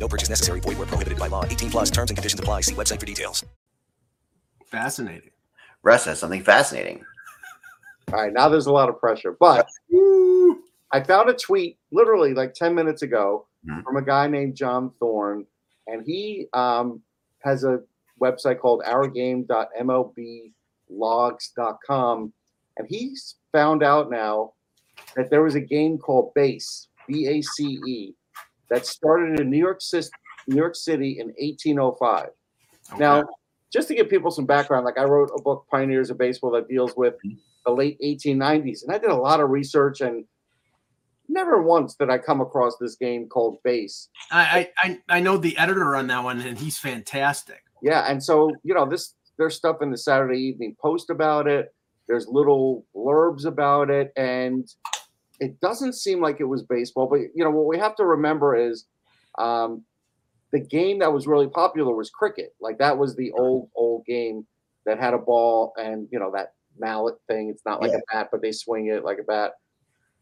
No purchase necessary. Void where prohibited by law. 18 plus terms and conditions apply. See website for details. Fascinating. Russ has something fascinating. All right, now there's a lot of pressure, but I found a tweet literally like 10 minutes ago Mhm. from a guy named John Thorn, and he um, has a website called ourgame.mlblogs.com, and he's found out now that there was a game called Base, B A C E, that started in New York, New York City in 1805. Now, just to give people some background, like I wrote a book, Pioneers of Baseball, that deals with mm-hmm. the late 1890s, and I did a lot of research, and never once did I come across this game called Base. I, I I- I know the editor on that one, and he's fantastic. Yeah, and so you know this, there's stuff in the Saturday Evening Post about it. There's little blurbs about it, and it doesn't seem like it was baseball. But you know what we have to remember is um, the game that was really popular was cricket. Like that was the old old game that had a ball and you know that mallet thing. It's not like a bat, but they swing it like a bat.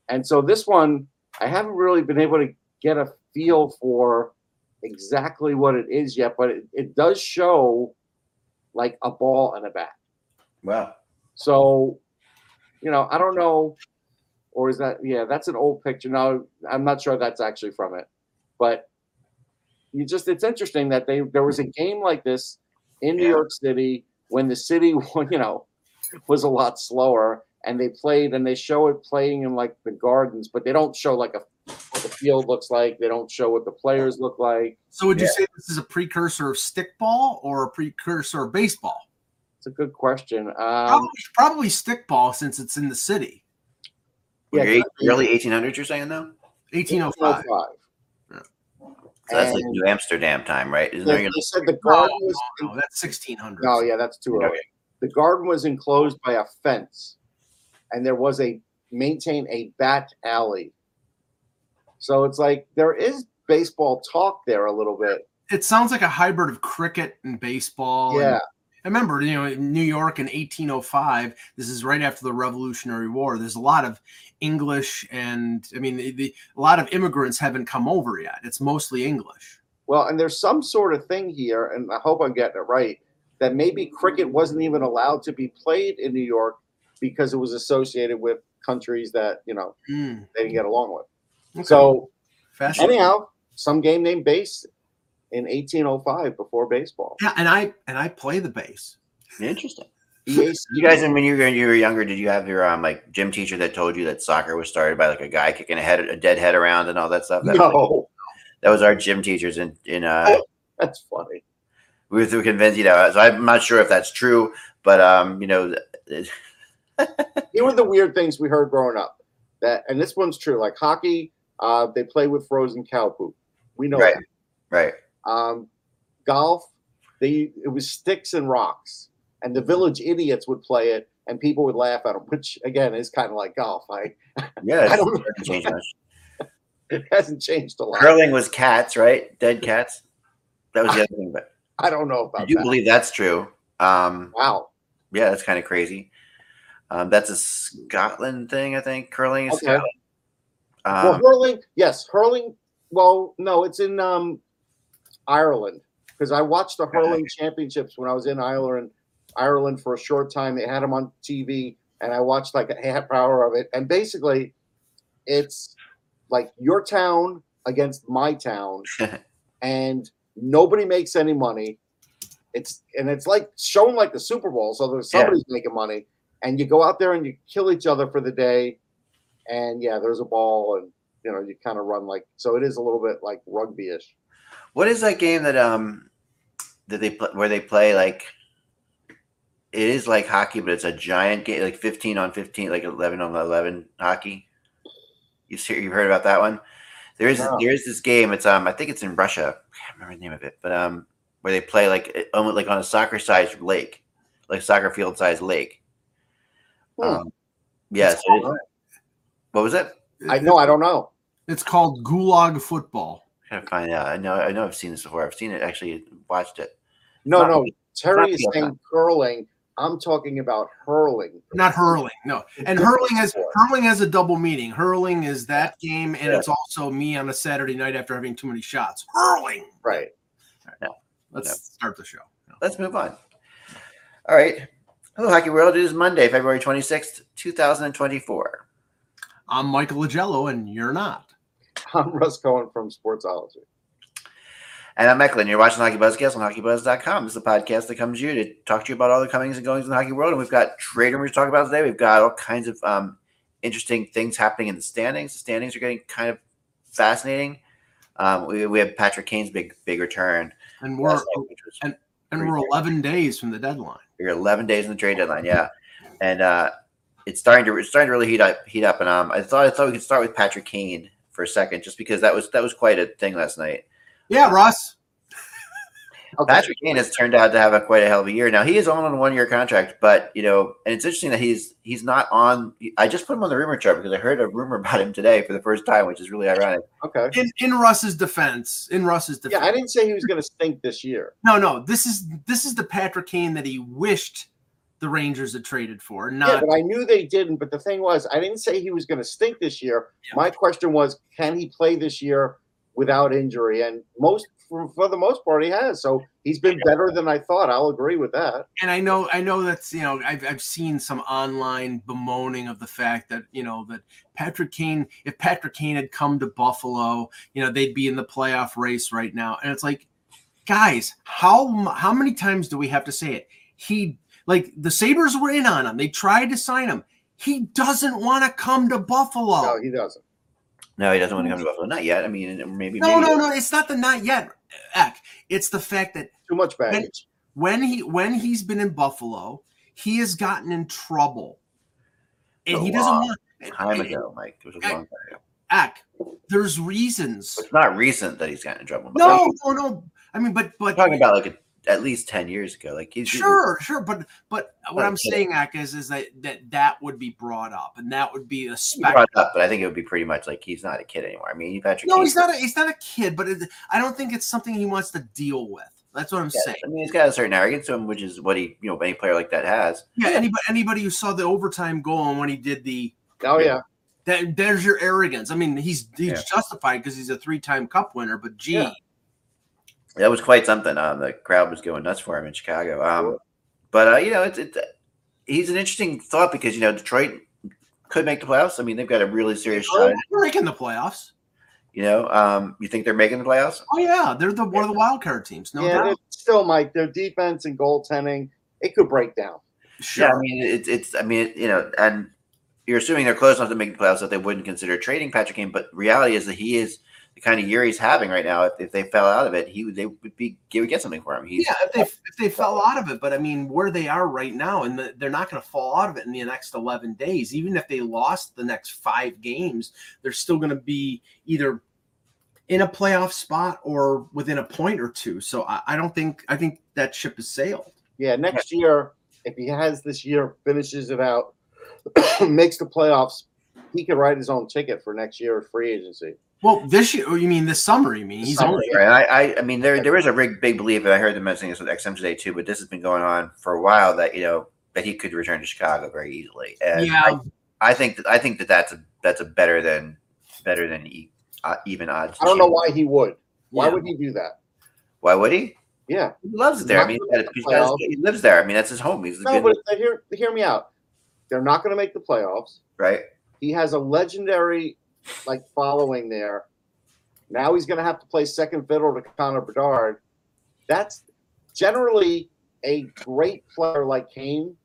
And so this one, I haven't really been able to get a feel for exactly what it is yet, but it, it does show like a ball and a bat. Wow. So, you know, I don't know, or is that yeah, that's an old picture. No, I'm not sure that's actually from it, but you just it's interesting that they there was a game like this in New Yeah. York City when the city you know was a lot slower and they played and they show it playing in like the gardens, but they don't show like a what the field looks like. They don't show what the players look like. So would you Yeah. say this is a precursor of stickball or a precursor of baseball? It's a good question. Um, Probably, probably stickball since it's in the city. Yeah, eight- early 1800s, you're saying though? 1805. 1805. So that's like New Amsterdam time, right? Isn't They, there? they said the garden oh, was no, no, that's 1600. No, yeah, that's too Okay. early. The garden was enclosed by a fence, and there was a maintain a bat alley. So it's like there is baseball talk there a little bit. It sounds like a hybrid of cricket and baseball. Yeah, I remember, you know, in New York in 1805. This is right after the Revolutionary War. There's a lot of English, and I mean, the, the, a lot of immigrants haven't come over yet. It's mostly English. well, and there's some sort of thing here, and I hope I'm getting it right. That maybe cricket wasn't even allowed to be played in New York because it was associated with countries that you know Mm, they didn't get along with. okay. So anyhow, some game named base in 1805 before baseball. yeah, and I and I play the bass. Interesting. BAC. You guys, when you were, you were younger, did you have your um like gym teacher that told you that soccer was started by like a guy kicking a head, a dead head around and all that stuff? That, No, that was our gym teachers in in uh. that's funny. We were convinced, you know. So I'm not sure if that's true, but um, you know, th- Here were the weird things we heard growing up. That and this one's true. Like hockey, uh, they play with frozen cow poop. We know Right. that. right? Um, golf, they it was sticks and rocks, and the village idiots would play it, and people would laugh at them. Which again is kind of like golf. I Yeah, I don't- it hasn't changed it hasn't changed a lot. Curling was cats, right? Dead cats. That was the other thing, but I don't know I about do that. believe that's true. Um, wow. yeah, that's kind of crazy. Um, that's a Scotland thing, I think. Curling is Okay. Scotland. well, Um, hurling, yes, hurling. Well, no, it's in um, Ireland because I watched the hurling championships when I was in Ireland. Ireland for a short time. They had them on TV, and I watched like a half hour of it. And basically, it's like your town against my town, and nobody makes any money. It's and it's like shown like the Super Bowl, so there's Yeah. somebody's making money, and you go out there and you kill each other for the day, and yeah, there's a ball, and you know you kind of run like so. It is a little bit like rugby-ish. What is that game that um that they play where they play like it is like hockey, but it's a giant game, like fifteen on fifteen, like eleven on eleven hockey. You've you've heard about that one? There is No. there is this game. It's um I think it's in Russia. I can't remember the name of it, but um where they play like it- almost like on a soccer sized lake, like soccer field sized lake. Hmm. Um, yeah. So called- what was it? I know. I don't know. It's called Gulag football. Gotta find out. I know. I know. I've seen this before. I've seen it. Actually, watched it. No, Not- no. Terry is the saying curling. I'm talking about hurling. Not hurling, no. And hurling has hurling has a double meaning. Hurling is that game, and Yeah. it's also me on a Saturday night after having too many shots. Hurling. Right. Let's No. start the show. Let's move on. All right. Hello, Hockey World. It is Monday, February 26th, 2024. I'm Michael Agello, and you're not. I'm Russ Cohen from Sportsology. And I'm Eklund. You're watching Hockey Buzzcast on HockeyBuzz.com. This is the podcast that comes to you to talk to you about all the comings and goings in the hockey world. And we've got trade rumors to talk about today. We've got all kinds of um, interesting things happening in the standings. The standings are getting kind of fascinating. Um, we, we have Patrick Kane's big big return. And we're last night, which and we're 11 days from the deadline. We're 11 days in the trade deadline, yeah, and uh, it's starting to it's starting to really heat up heat up. And um, I thought I thought we could start with Patrick Kane for a second, just because that was that was quite a thing last night. Yeah, um, Russ. Okay. Patrick Kane has turned out to have a quite a hell of a year. Now he is on a one year contract, but you know, and it's interesting that he's he's not on. I just put him on the rumor chart because I heard a rumor about him today for the first time, which is really ironic. Okay. In in Russ's defense, in Russ's defense. Yeah, I didn't say he was going to stink this year. No, no. This is this is the Patrick Kane that he wished the Rangers had traded for. Not Yeah, but I knew they didn't. But the thing was, I didn't say he was going to stink this year. Yeah. My question was, can he play this year without injury? And most, for, for the most part, he has. So he's been better than I thought. I'll agree with that. and I know I know that's you know I've I've seen some online bemoaning of the fact that you know that Patrick Kane if Patrick Kane had come to Buffalo you know they'd be in the playoff race right now and it's like guys how how many times do we have to say it he like the Sabres were in on him they tried to sign him he doesn't want to come to Buffalo No, he doesn't. No, he doesn't want to come to Buffalo. Not yet. I mean, maybe. no maybe no no it's not the not yet Eck. it's the fact that Too much baggage. when he when he's been in Buffalo, he has gotten in trouble, and A he doesn't want. Time ago, Mike. It was a long time ago. Ack, there's reasons. It's not recent that he's gotten in trouble. No, no, no. I mean, but but I'm talking about like a, at least ten years ago. Like he's sure, sure. But but what I'm Okay. saying, Ack, is is that that that would be brought up, and that would be a he spec. brought up, but I think it would be pretty much like he's not a kid anymore. I mean, Patrick. No, Kane- he's not. A, he's not a kid, but it, I don't think it's something he wants to deal with. That's what I'm Yeah, saying. I mean, he's got a certain arrogance to him, which is what he, you know, any player like that has. Yeah, anybody anybody who saw the overtime goal and when he did the Oh, yeah. that there's your arrogance. I mean, he's he's Yeah. justified because he's a three time Cup winner, but gee. Yeah. That was quite something. Um, the crowd was going nuts for him in Chicago. Um, but uh, you know, it's, it's he's an interesting thought because you know Detroit could make the playoffs. I mean, they've got a really serious shot. They're making the playoffs. You know, um, you think they're making the playoffs? Oh yeah, they're the one of the wild card teams. No yeah, doubt. still, Mike, their defense and goaltending, it could break down. Sure. Yeah, I mean, it's it's. I mean, you know, and you're assuming they're close enough to make the playoffs that they wouldn't consider trading Patrick Kane. But reality is that he is the kind of year he's having right now. If, if they fell out of it, he would they would be they would get something for him. He's yeah, if they if they fell out of it, but I mean, where they are right now, and the, they're not going to fall out of it in the next eleven days. Even if they lost the next five games, they're still going to be either in a playoff spot or within a point or two. So I, I don't think I think that ship has sailed. Yeah, next year, if he has this year, finishes it out, makes the playoffs, he could write his own ticket for next year of free agency. Well, this year, or you mean this summer? You mean This he's summer, only Right. I, I, I mean, there, there is a big, big belief, and I heard them mentioning this with XM today too. But this has been going on for a while that you know that he could return to Chicago very easily. And yeah. I, I think that I think that that's a that's a better than better than e, uh, even odds. I don't know why he would. Why Yeah. would he do that? Why would he? Yeah. He loves it there. I mean, gonna he's make got- the he's he lives there. I mean, that's his home. He's No, been- but hear, hear me out. They're not going to make the playoffs. right. He has a legendary like following there. Now he's going to have to play second fiddle to Connor Bedard. That's generally a great player like Kane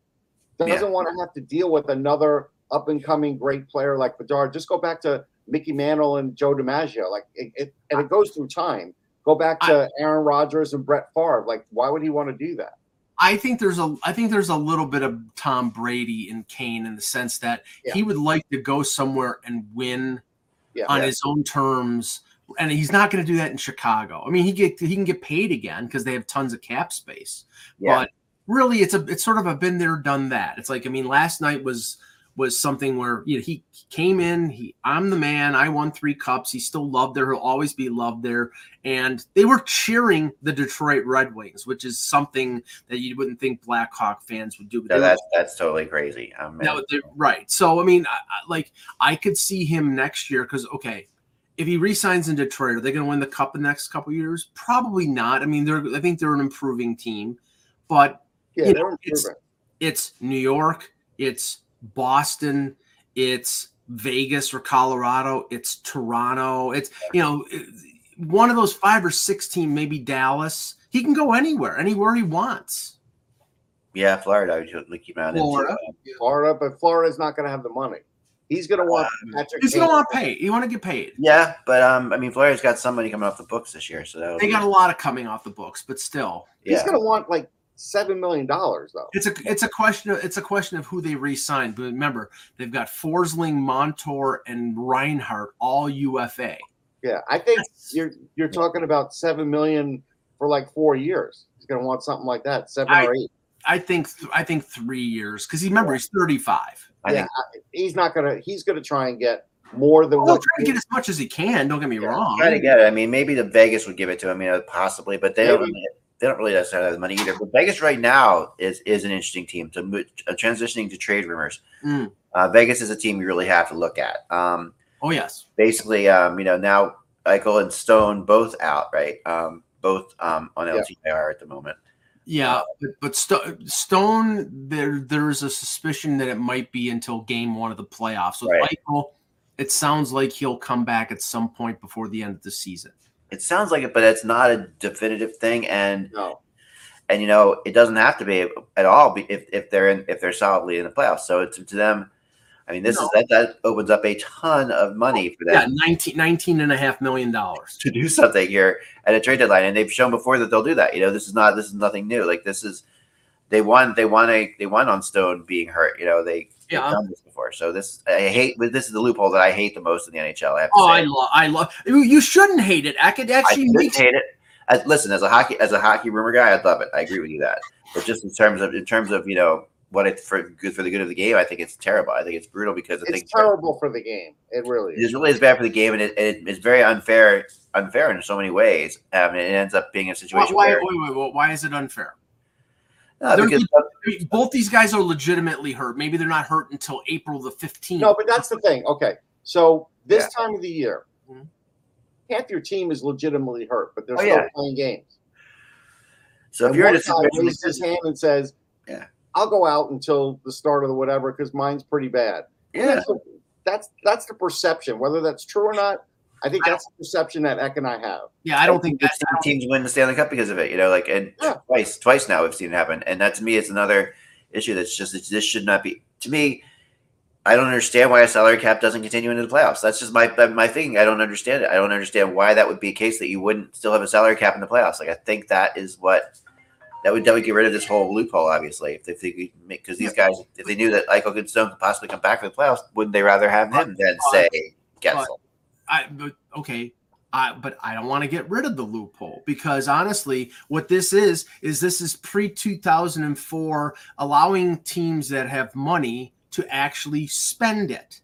doesn't Yeah. want to have to deal with another up and coming great player like Bedard. Just go back to Mickey Mantle and Joe DiMaggio. Like it, it and it goes through time. Go back to Aaron Rodgers and Brett Favre. Like, why would he want to do that? I think there's a I think there's a little bit of Tom Brady in Kane in the sense that Yeah. he would like to go somewhere and win Yeah. on Yeah. his own terms and he's not going to do that in Chicago. I mean, he get he can get paid again because they have tons of cap space. But really, it's a it's sort of a been there, done that. It's like I mean, last night was was something where you know he came in. He I'm the man. I won three cups. He's still loved there. He'll always be loved there. And they were cheering the Detroit Red Wings, which is something that you wouldn't think Blackhawk fans would do. But No, they were that's that's totally crazy. No, right. So I mean, I, I- like I could see him next year because okay, if he resigns in Detroit, are they going to win the cup in the next couple years? Probably not. I mean, they're I think they're an improving team, but Yeah, You they're know, it's- it's New York, it's Boston, it's Vegas or Colorado, it's Toronto, it's you know one of those five or six team, maybe Dallas. He can go anywhere, anywhere he wants. yeah, Florida. I would like keep an eye on. Florida. Florida, but Florida's not going to have the money. He's going to want Patrick. He's going to want to pay. You want to get paid. Yeah, but um, I mean, Florida's got somebody coming off the books this year, so that They got a lot of coming off the books, but still, He's going to want like seven million dollars though. it's a it's a question of it's a question of who they re-sign. But remember, they've got Forsling, Montour, and Reinhart all UFA. Yeah, I think you're you're talking about seven million for like four years. He's going to want something like that, seven I- or eight. I think I think three years because remember he's thirty five. I yeah, think I- he's not going to. He's going to try and get more than He'll what. try to get as much as he can. Don't get me Yeah, wrong. try to get it. I mean, maybe the Vegas would give it to him, you know, possibly, but they don't. Maybe. Really, they don't really necessarily have the money either. But Vegas right now is is an interesting team to uh, transitioning to trade rumors. Mm. Uh, Vegas is a team you really have to look at. Um, Oh yes, basically, um, you know, now Eichel and Stone both out, right? Um, both um, on Yeah. LTIR at the moment. yeah, but, but Sto- Stone, there there's a suspicion that it might be until game one of the playoffs. So Right. Michael, it sounds like he'll come back at some point before the end of the season. It sounds like it, but it's not a definitive thing, and No, and you know it doesn't have to be at all be- if, if they're in if they're solidly in the playoffs. So it's to them. I mean, this No. is that that opens up a ton of money oh, for them. Yeah, 19, 19 and a half million dollars. to do something here at a trade deadline, and they've shown before that they'll do that. You know, this is not this is nothing new. Like this is they won they won a they won on Stone being hurt. You know they they've Yeah. done this before. So this I hate this is the loophole that I hate the most in the NHL. I have to Oh, say. I love, I love. You shouldn't hate it. I could I actually didn't makes hate it. As, listen, as a hockey as a hockey rumor guy, I love it. I agree with you that. But just in terms of in terms of you know what it's for good for the good of the game, I think it's terrible. I think it's brutal because I think it's terrible for the game. It really It is. really is bad for the game, and it, it, it's very unfair unfair in so many ways. Um, and it ends up being a why, situation why, where wait, wait, wait, why is it unfair? No, because Both these guys are legitimately hurt. Maybe they're not hurt until April the fifteenth. No, but that's the thing. Okay, so this Yeah. time of the year, Mhm. half your team is legitimately hurt, but they're Oh, still yeah. playing games. so if And you're in a guy situation, raises his hand and says, Yeah. I'll go out until the start of the whatever because mine's pretty bad." yeah, That's the, that's that's the perception. Whether that's true or not, I think that's the perception that Eck and I have. yeah, I don't think we've teams win the Stanley Cup because of it. You know, like and Yeah. twice, twice now we've seen it happen, and that to me is another issue. That's just it's, this should not be. To me, I don't understand why a salary cap doesn't continue into the playoffs. That's just my my thing. I don't understand it. I don't understand why that would be a case that you wouldn't still have a salary cap in the playoffs. Like I think that is what that would that would get rid of this whole loophole. Obviously, if they could make because these guys, if they knew that Eichel could Stone could possibly come back for the playoffs, wouldn't they rather have him than say Guentzel? I, but okay. I, but I don't want to get rid of the loophole because honestly, what this is is this is pre 2004, allowing teams that have money to actually spend it.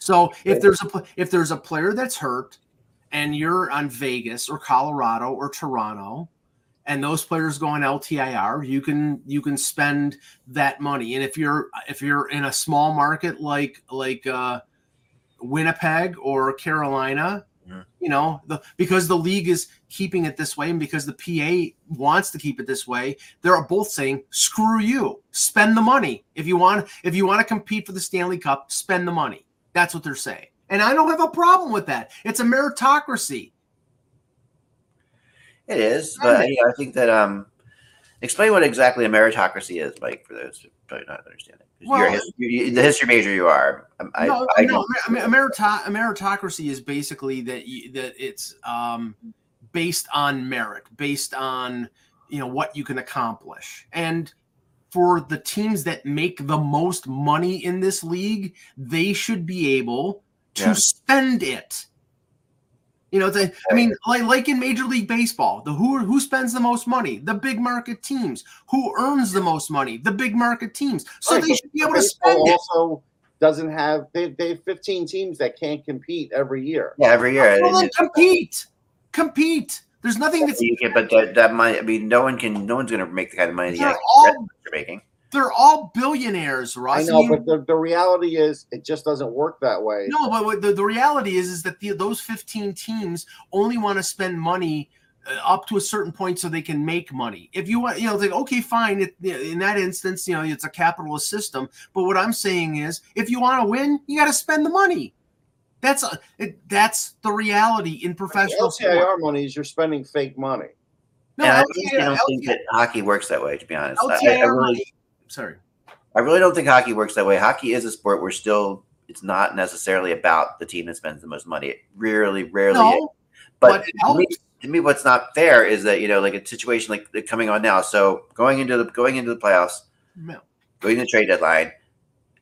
So if there's a if there's a player that's hurt, and you're on Vegas or Colorado or Toronto, and those players go on LTIR, you can you can spend that money. And if you're if you're in a small market like like uh, Winnipeg or Carolina, you know, the because the league is keeping it this way and because the PA wants to keep it this way, they're both saying, "Screw you, spend the money. If you want if you want to compete for the Stanley Cup, spend the money." That's what they're saying. And I don't have a problem with that. It's a meritocracy. It is, but you know, I think that um, explain what exactly a meritocracy is, Mike, for those who probably not understand you're Well- his- you, you- the history major you are. Um, I, no, I, no, I mean, a, merito- a meritocracy is basically that you, that it's um, based on merit, based on you know what you can accomplish, and for the teams that make the most money in this league, they should be able to Yeah. spend it. You know, the, I mean, like like in Major League Baseball, the who who spends the most money? The big market teams. Who earns the most money? The big market teams. So Right, they should be able to baseball spend it. Also, doesn't have they they have 15 teams that can't compete every year. Yeah, every year. Well, then compete, compete. There's nothing that's you can, but that, that money, I mean, no one can, no one's going to make the kind of money the They're Yankees all- are making. They're all billionaires, I Russ. know, mean, but the, the reality is it just doesn't work that way. No, but what the, the reality is is that the, those 15 teams only want to spend money uh, up to a certain point so they can make money. If you want, you know, it's like okay, fine. It, in that instance, you know, it's a capitalist system. But what I'm saying is, if you want to win, you got to spend the money. That's a, it, that's the reality in professional sport. LTIR money is you're spending fake money. No, and I LTIR really don't think that hockey works that way, to be honest. I, I really, money- Sorry. I really don't think hockey works that way. Hockey is a sport where still it's not necessarily about the team that spends the most money. It rarely, rarely is. No, But but to me, to me, what's not fair is that you know, like a situation like like coming on now. So going into the going into the playoffs, No. going to the trade deadline,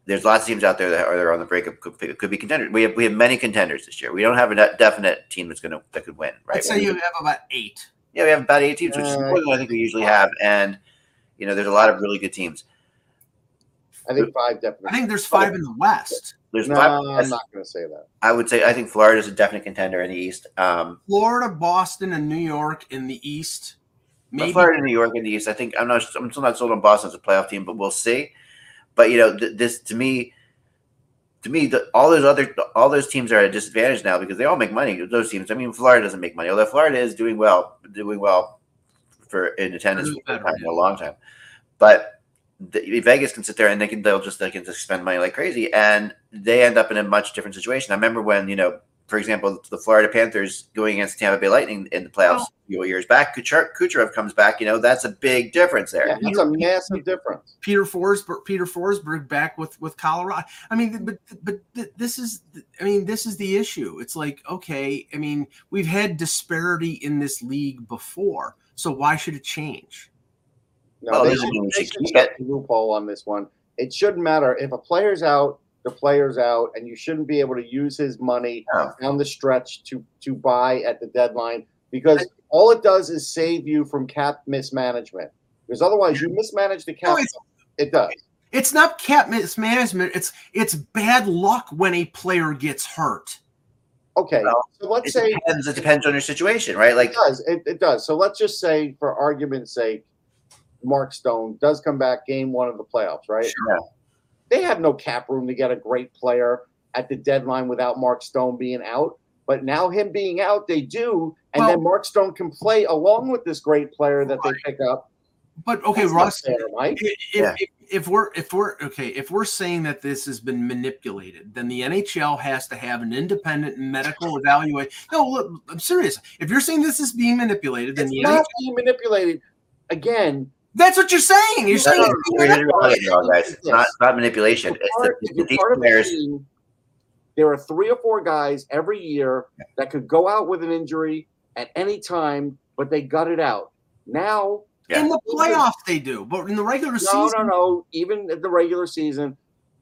there's lots of teams out there that are there on the break of could, could be contenders. We have we have many contenders this year. We don't have a definite team that's gonna that could win, right? Let's say you have about eight. yeah, we have about eight teams, which is Uh, more than I think we usually have, and you know, there's a lot of really good teams. I think five definitely. I think there's five in the West. There's no, five. I'm not going to say that. I would say I think Florida's a definite contender in the East. Um, Florida, Boston, and New York in the East. Maybe Florida New York in the East, I think I'm not. I'm still not sold on Boston as a playoff team, but we'll see. But you know, th- this to me, to me, the, all those other all those teams are at a disadvantage now because they all make money. Those teams. I mean, Florida doesn't make money, although Florida is doing well, doing well for in attendance Who's for a long time. But the, Vegas can sit there and they can they'll just they can just spend money like crazy, and they end up in a much different situation. I remember when you know. For example, the Florida Panthers going against Tampa Bay Lightning in the playoffs Oh. a few years back. Kucher- Kucherov comes back. You know that's a big difference there. Yeah, that's a massive difference. Peter Forsberg, Peter Forsberg back with with Colorado. I mean, but but this is, I mean, this is the issue. It's like, okay, I mean, we've had disparity in this league before, so why should it change? No, Well, they this is should, when they should should keep set it. the loophole on this one. It shouldn't matter if a player's out. The player's out, and you shouldn't be able to use his money No. down the stretch to to buy at the deadline because all it does is save you from cap mismanagement. Because otherwise, you mismanage the cap. No, it does. It's not cap mismanagement. It's it's bad luck when a player gets hurt. Okay, Well, so let's It say depends. It depends on your situation, right? Like It does. It, it does. So let's just say, for argument's sake, Mark Stone does come back game one of the playoffs, right? Sure. They have no cap room to get a great player at the deadline without Mark Stone being out. But now him being out, they do, and then Mark Stone can play along with this great player that they pick up. But okay, That's not Russ, fair, Mike. if, Yeah. if, if we're if we're okay if we're saying that this has been manipulated then the nhl has to have an independent medical evaluation no look i'm serious if you're saying this is being manipulated then It's the not NHL, being manipulated. Again, that's what you're saying you're saying No, it's being Here's the manipulated. reality, though, guys. It's not, it's not manipulation. It's you're the, part- it's you're these part of a players. team, there are three or four guys every year that could go out with an injury at any time, but they gut it out. Now, in the playoffs they do but in the regular no, season no, no. No. Even at the regular season,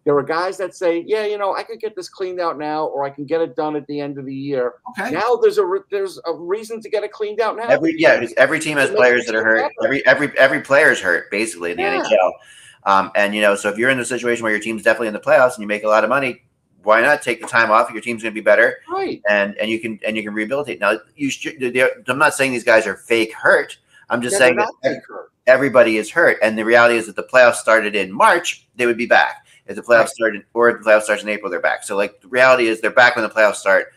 there are guys that say, "Yeah, you know, I could get this cleaned out now, or I can get it done at the end of the year." okay Now there's a re- there's a reason to get it cleaned out now. Every yeah, every team has players that are better. hurt. Every every every player is hurt basically in the Yeah. NHL. Um, and you know, so if you're in a situation where your team's definitely in the playoffs and you make a lot of money, why not take the time off? Your team's going to be better, right. and and you can and you can rehabilitate. Now, you should. I'm not saying these guys are fake hurt. I'm just Yeah, saying that not fake hurt. everybody is hurt, and the reality is that the playoffs started in March, they would be back. If the playoffs Right. started, or if the playoffs starts in April, they're back. So, like, the reality is they're back when the playoffs start.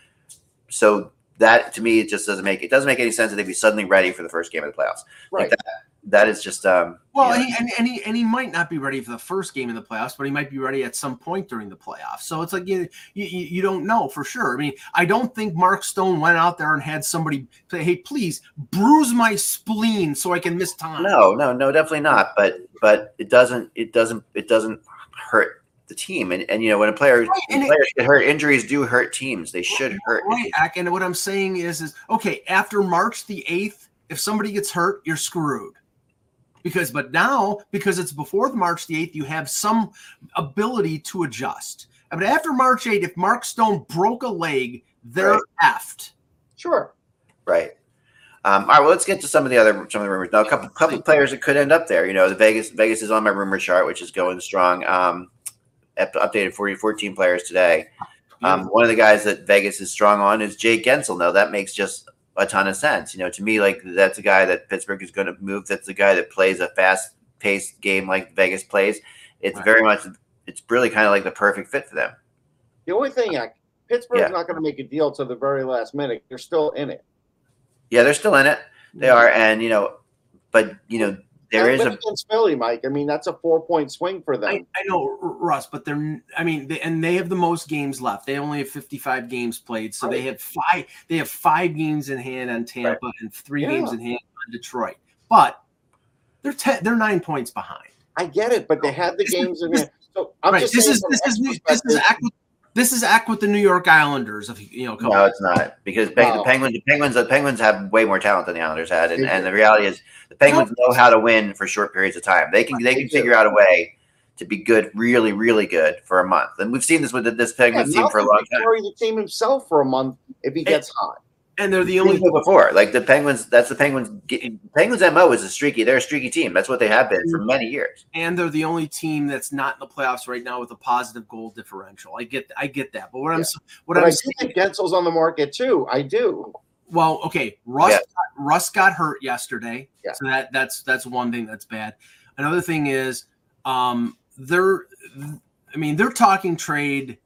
So that to me, it just doesn't make it doesn't make any sense that they'd be suddenly ready for the first game of the playoffs. Right. that, that is just um. well you know, and, he, and, and, he, and he might not be ready for the first game in the playoffs but he might be ready at some point during the playoffs so it's like you, you you don't know for sure i mean i don't think mark stone went out there and had somebody say hey please bruise my spleen so i can miss time no, no, no, definitely not. But but it doesn't it doesn't it doesn't hurt the team. And and you know when a player Right, when and it- get hurt, injuries do hurt teams. They should hurt. Right, and what I'm saying is, is okay. After March the eighth, if somebody gets hurt, you're screwed. Because, but now because it's before the March the eighth, you have some ability to adjust. But after March 8th, if Mark Stone broke a leg, they're Right. effed. Sure. Right. Um, all right. Well, let's get to some of the other some of the rumors now. A couple couple of players that could end up there. You know, the Vegas Vegas is on my rumor chart, which is going strong. Um, up- updated 40, 14 players today. Um, one of the guys that Vegas is strong on is Jake Guentzel. Now that makes just a ton of sense. You know, to me, like that's a guy that Pittsburgh is going to move. That's a guy that plays a fast paced game like Vegas plays. It's Right. very much. It's really kind of like the perfect fit for them. The only thing, I, Pittsburgh's Yeah. not going to make a deal to the very last minute. They're still in it. Yeah, they're still in it. They are, and you know, but you know, there That's is been a against Philly, Mike. I mean, that's a four point swing for them. I, I know Russ, but they're I mean, they, and they have the most games left. They only have 55 games played, so they have five. They have five games in hand on Tampa and three Yeah. games in hand on Detroit. But they're ten, they're nine points behind. I get it, but they had the This is- games in hand. So I'm right. just This is this that is this is perspective- act with, this is act with the New York Islanders. If you know, a couple no, it's not because Pe- No. the Penguins, the Penguins, the Penguins have way more talent than the Islanders had, and, and the reality is the Penguins know how to win for short periods of time. They can they They can figure out a way to be good, really, really good for a month, and we've seen this with this Yeah, Penguins team for a long time. carry the team himself for a month if he gets hot. And they're the only seen before, like the Penguins, that's the Penguins. Penguins mo is a streaky. They're a streaky team. That's what they have been for many years. and they're the only team that's not in the playoffs right now with a positive goal differential. I get I get that, but what I'm Yeah. s- what But I'm I saying, think Guentzel's on the market too. I do. well, okay, Russ Yeah. got, Rust got hurt yesterday, Yeah. so that that's that's one thing that's bad. Another thing is, um, they're I mean they're talking trade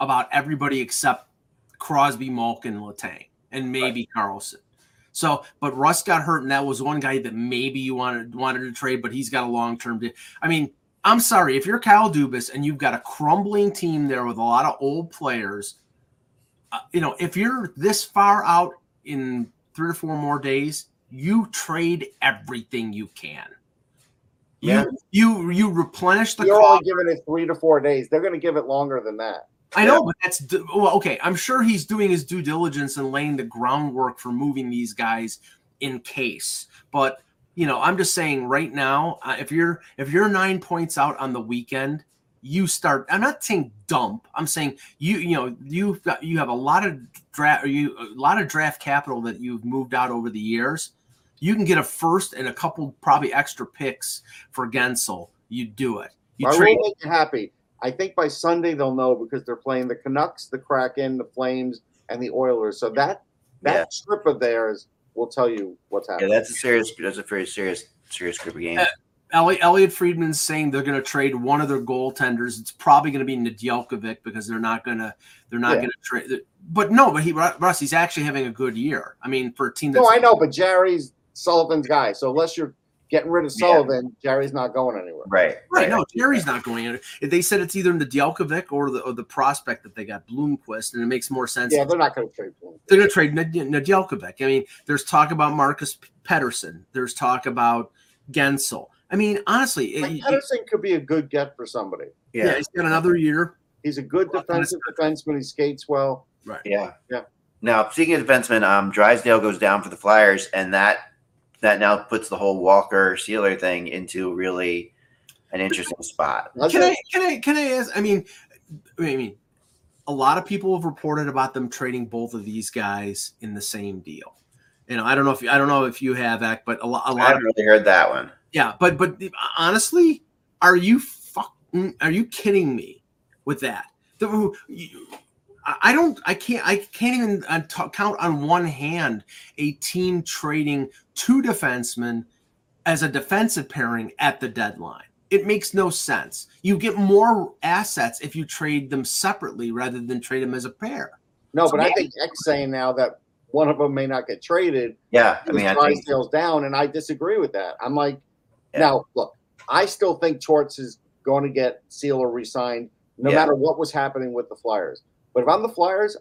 about everybody except Crosby, Malkin, Letang, and maybe Karlsson. So, but Rust got hurt, and that was one guy that maybe you wanted wanted to trade, but he's got a long term deal. I mean, I'm sorry if you're Kyle Dubas and you've got a crumbling team there with a lot of old players. Uh, you know, if you're this far out in three or four more days, you trade everything you can. Yeah. You you you replenish the You're all only giving it three to four days. They're going to give it longer than that. I know, but that's well, okay. I'm sure he's doing his due diligence and laying the groundwork for moving these guys in case. But you know, I'm just saying right now, uh, if you're if you're nine points out on the weekend, you start. I'm not saying dump. I'm saying you you know you've got you have a lot of draft you a lot of draft capital that you've moved out over the years. You can get a first and a couple probably extra picks for Guentzel. You do it. You I trade will make you happy. I think by Sunday they'll know because they're playing the Canucks, the Kraken, the Flames, and the Oilers. So that that Yeah. trip of theirs will tell you what's Yeah, happening. that's a serious. That's a very serious, serious group of games. Uh, Elliotte, Elliotte Friedman's saying they're going to trade one of their goaltenders. It's probably going to be Nedeljkovic because they're not going to they're not Yeah. going to trade. But no, but he Russ, he's actually having a good year. I mean, for a team that's no, I know, but Jarry's Sullivan's guy. So unless you're getting rid of Yeah. Sullivan, Jarry's not going anywhere. right. right. No, Jarry's not going in. They said it's either the Nedeljkovic or the or the prospect that they got Blomqvist, and it makes more sense. Yeah, they're not going to trade for him. they're going to trade Ned- I mean, there's talk about Marcus Pettersson. There's talk about Guentzel. I mean, honestly, Like, it- it- Pettersson could be a good get for somebody. yeah. Yeah. he's got another year. He's a good Well, defensive defenseman. He skates well. Right. Yeah. Yeah. Now, speaking of defensemen, um, Drysdale goes down for the Flyers, and that that now puts the whole Walker Seeler thing into really an interesting spot. Can? I can I can I ask? I mean, I mean, a lot of people have reported about them trading both of these guys in the same deal. You know, I don't know if you, I don't know if you have Ek, but a lot, a I lot haven't of really heard that one. yeah. But but honestly, are you fucking are you kidding me with that? The- you- I I don't. I can't. I can't even uh, t- count on one hand a team trading two defensemen as a defensive pairing at the deadline. It makes no sense. You get more assets if you trade them separately rather than trade them as a pair. No, but I think X saying now that one of them may not get traded. Yeah, I I mean, I think Drysdale's down, and I disagree with that. I'm like, Yeah. now look, I still think Torts is going to get Seeler re-signed, no Yeah. matter what was happening with the Flyers. But if I'm the Flyers,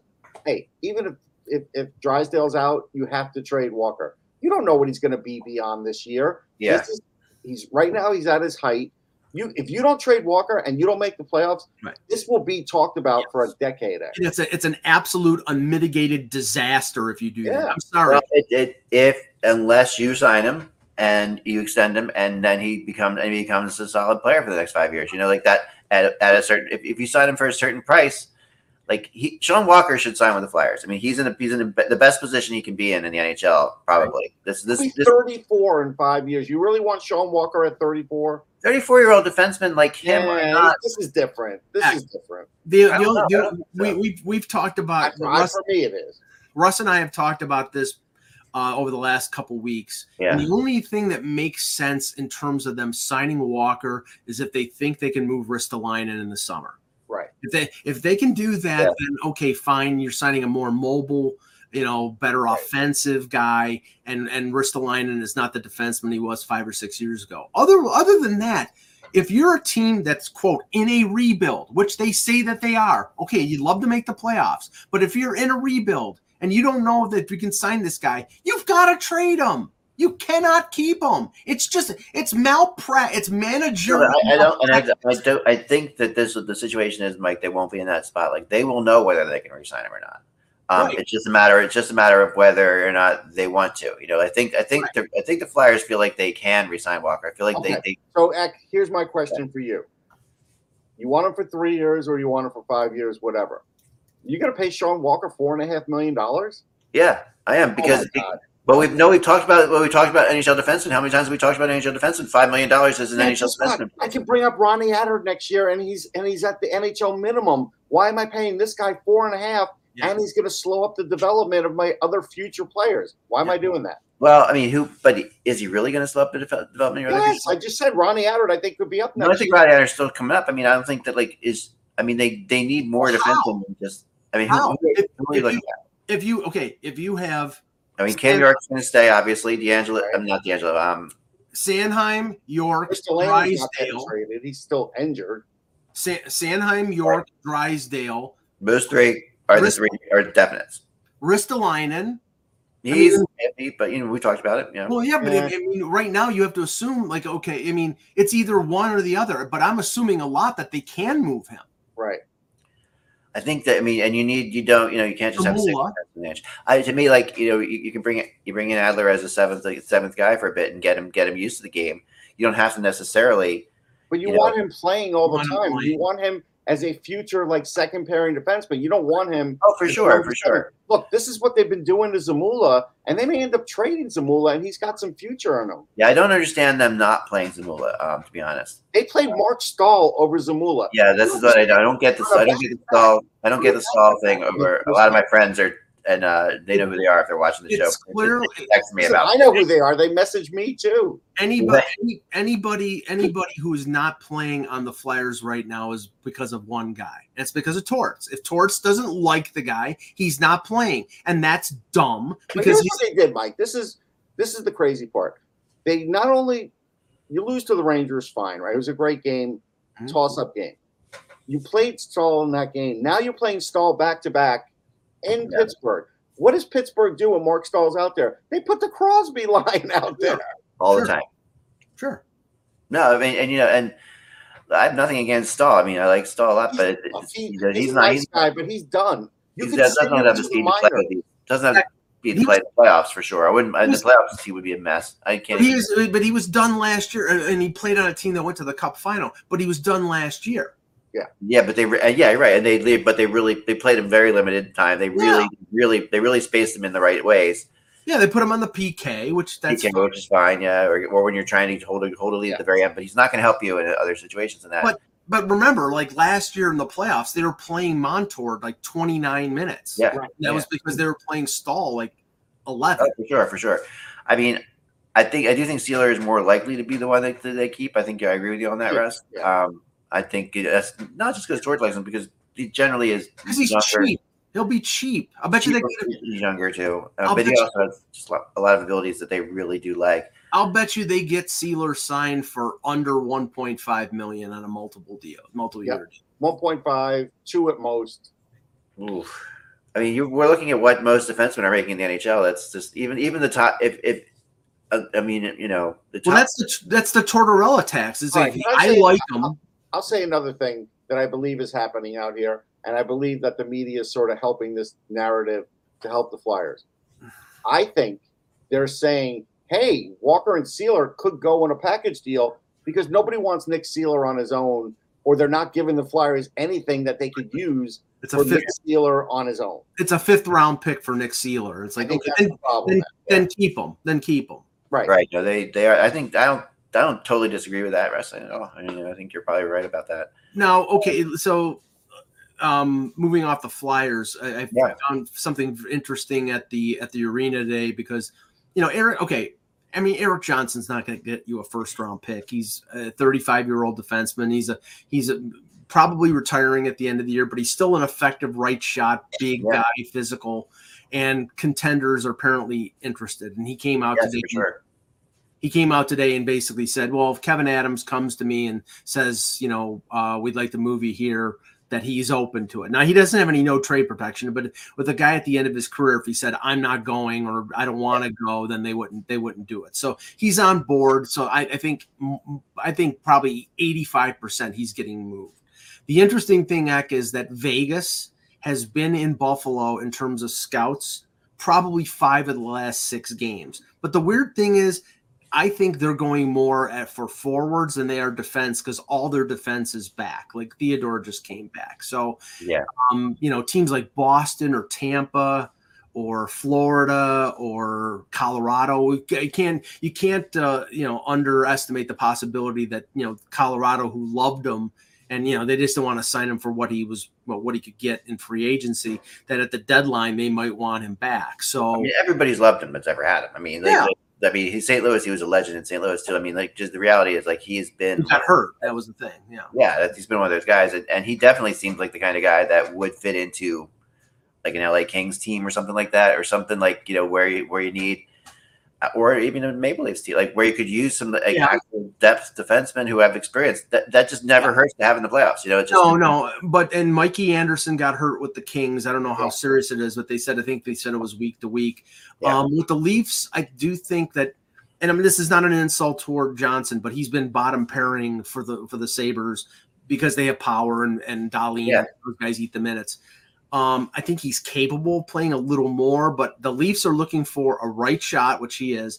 hey, even if if, if Drysdale's out, you have to trade Walker. You don't know what he's going to be beyond this year. yeah, This is, he's right now. He's at his height. You if you don't trade Walker and you don't make the playoffs, Right. this will be talked about for a decade. And it's a, it's an absolute unmitigated disaster if you do that. Yeah. I'm sorry. Well, it, it, if unless you sign him and you extend him, and then he becomes and he becomes a solid player for the next five years. You know, like that at, at a certain if, if you sign him for a certain price, like he, Sean Walker should sign with the Flyers. I mean, he's in a, he's in a, the best position he can be in in the NHL. Probably this this He's this 34 in five years. You really want Sean Walker at 34? 34 year old defenseman like him are Yeah, not. this is different. This Yeah. is different. The, I the, know. the- I we, we've, we've talked about I- Russ, for me, it is. Russ and I have talked about this uh, over the last couple weeks. Yeah. And the only thing that makes sense in terms of them signing Walker is if they think they can move Ristolainen in the summer. Right. If they if they can do that, Yeah. then okay, fine. You're signing a more mobile, you know, better offensive guy, and and Ristolainen is not the defenseman he was five or six years ago. Other other than that, if you're a team that's quote in a rebuild, which they say that they are, okay, you'd love to make the playoffs, but if you're in a rebuild and you don't know that you can sign this guy, you've got to trade him. You cannot keep him. It's just it's malpra it's manager. I, I don't, and I, I don't. I think that this the situation is, Mike. They won't be in that spot. Like they will know whether they can resign him or not. Um, Right. It's just a matter. It's just a matter of whether or not they want to. You know, I think. I think. The, I think the Flyers feel like they can resign Walker. I feel like Okay. they, they. So, Eck, here's my question for you. You want him for three years or you want him for five years, whatever. You going to pay Sean Walker four and a half million dollars? Yeah, I am because. oh my God. But we've no. We've talked about. Well, we talked about NHL defenseman. How many times have we talked about NHL defenseman? Five million dollars as an Yeah, NHL guess defenseman. I can bring up Ronnie Adder next year, and he's and he's at the NHL minimum. Why am I paying this guy four and a half, Yeah. and he's going to slow up the development of my other future players? Why am I doing that? Well, I mean, who? But is he really going to slow up the devel- development? of your other Yes, I just said Ronnie Adder. I think could be up No, I next. think Ronnie Roddy Adder's still coming up. I mean, I don't think that like is. I mean, they they need more How? defensemen just. I mean, who, How? who, If- who if you- if you okay, if you have I mean, Cam York's going to stay, obviously. DeAngelo, I'm not DeAngelo. Um, Sanheim, York, Ristolainen's Drysdale, traded. He's still injured. Sa- Sanheim, York, Drysdale, those three are the three are definites. Ristolainen. He's iffy, but you know we talked about it. You know, Well, yeah, but Yeah. I mean, right now you have to assume, like, okay, I mean, it's either one or the other. But I'm assuming a lot that they can move him. Right. I think that I mean, and you need you don't you know you can't just have six Zamula. I to me like you know you, you can bring it you bring in Adler as a seventh like, seventh guy for a bit and get him get him used to the game. You don't have to necessarily. But you You know, want him playing all the time. playing. You want him as a future like second pairing defenseman. You don't want him. Oh, for sure, for sure. Look, this is what they've been doing to Zamula, and they may end up trading Zamula, and he's got some future in him. Yeah, I don't understand them not playing Zamula. Um, to be honest. They played Marc Staal over Zamula. Yeah, this is what I don't. I don't get this. I don't get the Staal. I don't get the Staal thing over. A lot of my friends are, and uh, they know who they are if they're watching the show. It's clearly They text me Listen, about. I know who they are. They message me too. anybody, any, anybody, anybody who is not playing on the Flyers right now is because of one guy. It's because of Torts. If Torts doesn't like the guy, he's not playing, and that's dumb But because here's he's what they did, Mike. This is this is the crazy part. They not only you lose to the Rangers, fine, right? It was a great game, Mhm. toss up game. You played Staal in that game. Now you're playing Staal back to back in Yeah. Pittsburgh. What does Pittsburgh do when Marc Staal's out there? They put the Crosby line out there. all Sure. the time. sure. No, I mean, and you know, and I have nothing against Staal. I mean, I like Staal a lot, but it's, He- you know, he's, he's a not. nice He's, guy, but he's done. You he can does send not have to the the speed to play. He doesn't have the speed to play the playoffs for sure. I wouldn't. In the playoffs, he would be a mess. I can't. He even- is, but he was done last year, and and he played on a team that went to the Cup final. But he was done last year. Yeah, Yeah, but they, re- uh, yeah, you're right, and they, leave but they really, they played him very limited time. They really, really, they really spaced him in the right ways. Yeah, they put him on the PK, which that's He can, which is fine, yeah, or, or when you're trying to hold a hold a lead Yeah. at the very end, but he's not going to help you in other situations than that. But- But remember, like last year in the playoffs, they were playing Montour like 29 minutes. yeah, Right. That was because they were playing Staal like 11. Oh, for sure, for sure. I mean, I think I do think Seeler is more likely to be the one that, that they keep. I think I agree with you on that, Yeah, Russ. yeah. Um, I think it, that's not just because George likes him, because he generally is Because he's younger- cheap. He'll be cheap. I bet you they get he's younger too, uh, I'll but he bet you- also has just a lot- of abilities that they really do like. I'll bet you they get Seeler signed for under 1.5 million on a multiple deal, multiple Yep. year deal. 1.5, two at most. Oof. I mean, you, we're looking at what most defensemen are making in the NHL. That's just even even the top. If if uh, I mean, you know, the top. Well, that's the that's the Tortorella tax. Is All like, right, I I like him. I'll say another thing that I believe is happening out here, and I believe that the media is sort of helping this narrative to help the Flyers. I think they're saying, "Hey, Walker and Seeler could go on a package deal because nobody wants Nick Seeler on his own or they're not giving the Flyers anything that they could use It's for a fifth. Nick Seeler on his own. It's a fifth round pick for Nick Seeler. It's like okay, then, the problem. then, Yeah. then keep him. Then keep him. right. Right. No, they they are. I think I don't. I don't totally disagree with that wrestling at all. I mean, I think you're probably right about that. Now, okay, so um, moving off the Flyers, I, I Yeah. found something interesting at the at the arena today because you know Erik. Okay, I mean Erik Johnson's not going to get you a first round pick. He's a 35 year old defenseman. He's a he's a probably retiring at the end of the year, but he's still an effective right shot, big Yeah. guy, physical, and contenders are apparently interested. And he came out Yes, today sure. He came out today and basically said, "Well, if Kevyn Adams comes to me and says, you know, uh, we'd like the movie here, that he's open to it." Now he doesn't have any no trade protection, but with a guy at the end of his career, if he said, "I'm not going" or "I don't want to go," then they wouldn't they wouldn't do it. So he's on board. So I, I think I think probably 85 percent he's getting moved. The interesting thing, Eck, is that Vegas has been in Buffalo in terms of scouts probably five of the last six games. But the weird thing is I think they're going more at for forwards than they are defense because all their defense is back. Like Theodore just came back. So Yeah. um, you know, teams like Boston or Tampa or Florida or Colorado, you can't you can't uh, you know underestimate the possibility that you know Colorado who loved him and you know they just don't want to sign him for what he was well, what he could get in free agency that at the deadline they might want him back. So I mean, everybody's loved him that's ever had him. I mean, like, Yeah. I mean, he's St. Louis. He was a legend in St. Louis too. I mean, like, just the reality is, like, he's been he got hurt. That was the thing. Yeah. yeah, that he's been one of those guys, and, and he definitely seems like the kind of guy that would fit into like an LA Kings team or something like that, or something like you know where you where you need, or even a Maple Leafs team, like where you could use some like Yeah. actual depth defensemen who have experience. That that just never hurts to have in the playoffs. You know, it just No, no, but and Mikey Anderson got hurt with the Kings. I don't know how Yeah. serious it is, but they said I think they said it was week to week. Yeah. Um, with the Leafs, I do think that, and I mean this is not an insult toward Johnson, but he's been bottom pairing for the for the Sabres because they have Power and and Dahlin Yeah. those guys eat the minutes. Um, I think he's capable of playing a little more, but the Leafs are looking for a right shot, which he is,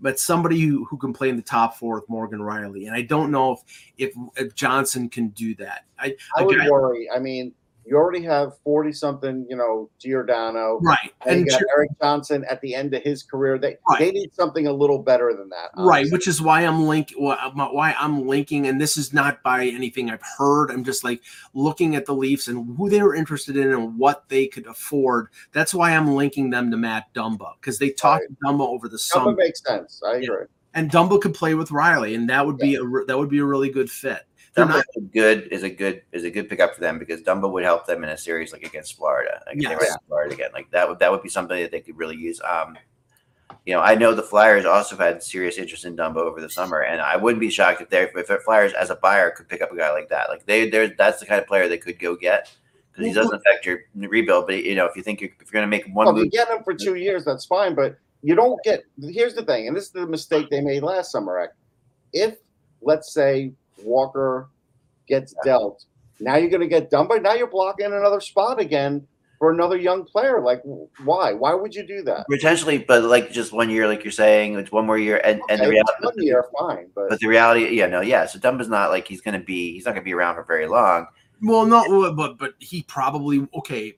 but somebody who, who can play in the top four with Morgan Rielly. And I don't know if if, if Johnson can do that. I would guy- worry. I mean, you already have 40 something, you know, Giordano. right And you and got Gi- Erik Johnson at the end of his career. They Right. they need something a little better than that. right which is why i'm linking why i'm linking and this is not by anything i've heard i'm just like looking at the leafs and who they were interested in and what they could afford that's why i'm linking them to matt dumba because they talked to dumba over the Dumba summer makes sense. I Yeah. agree. and dumba could play with rielly and that would be a that would be a really good fit Dumba is a good is a good is a good pickup for them because Dumba would help them in a series like against Florida. Like Yes. were Florida again, like that would that would be something that they could really use. Um, you know, I know the Flyers also had serious interest in Dumba over the summer, and I wouldn't be shocked if they if the Flyers as a buyer could pick up a guy like that. Like they they're that's the kind of player they could go get because he doesn't affect your rebuild. But you know, if you think you're if you're going to make one Well, if you get him for two years, that's fine. But you don't get. Here's the thing, and this is the mistake they made last summer. If let's say Walker gets dealt, now you're going to get done, Dumba. Now you're blocking another spot again for another young player. Like, why? Why would you do that? potentially, but like just one year, like you're saying, it's one more year, and and the Okay, reality. one year, fine, but, But the reality, yeah, no, yeah. So Dumba's not like he's going to be. He's not going to be around for very long. well no but but he probably okay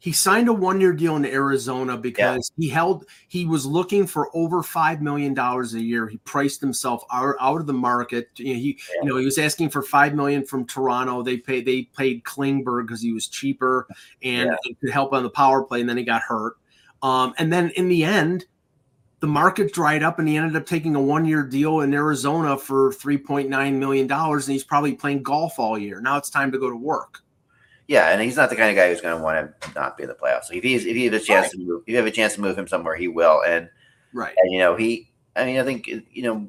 he signed a one-year deal in Arizona because he held he was looking for over five million dollars a year. He priced himself out, out of the market. You know, he Yeah. you know he was asking for five million from Toronto. They paid they paid Klingberg because he was cheaper and, Yeah. and could help on the power play, and then he got hurt. Um, and then in the end, the market dried up, and he ended up taking a one-year deal in Arizona for three point nine million dollars, and he's probably playing golf all year. Now it's time to go to work. Yeah, and he's not the kind of guy who's going to want to not be in the playoffs. So if he's if you have a chance to move, if you have a chance to move him somewhere, he will. And Right. and you know he, I mean, I think you know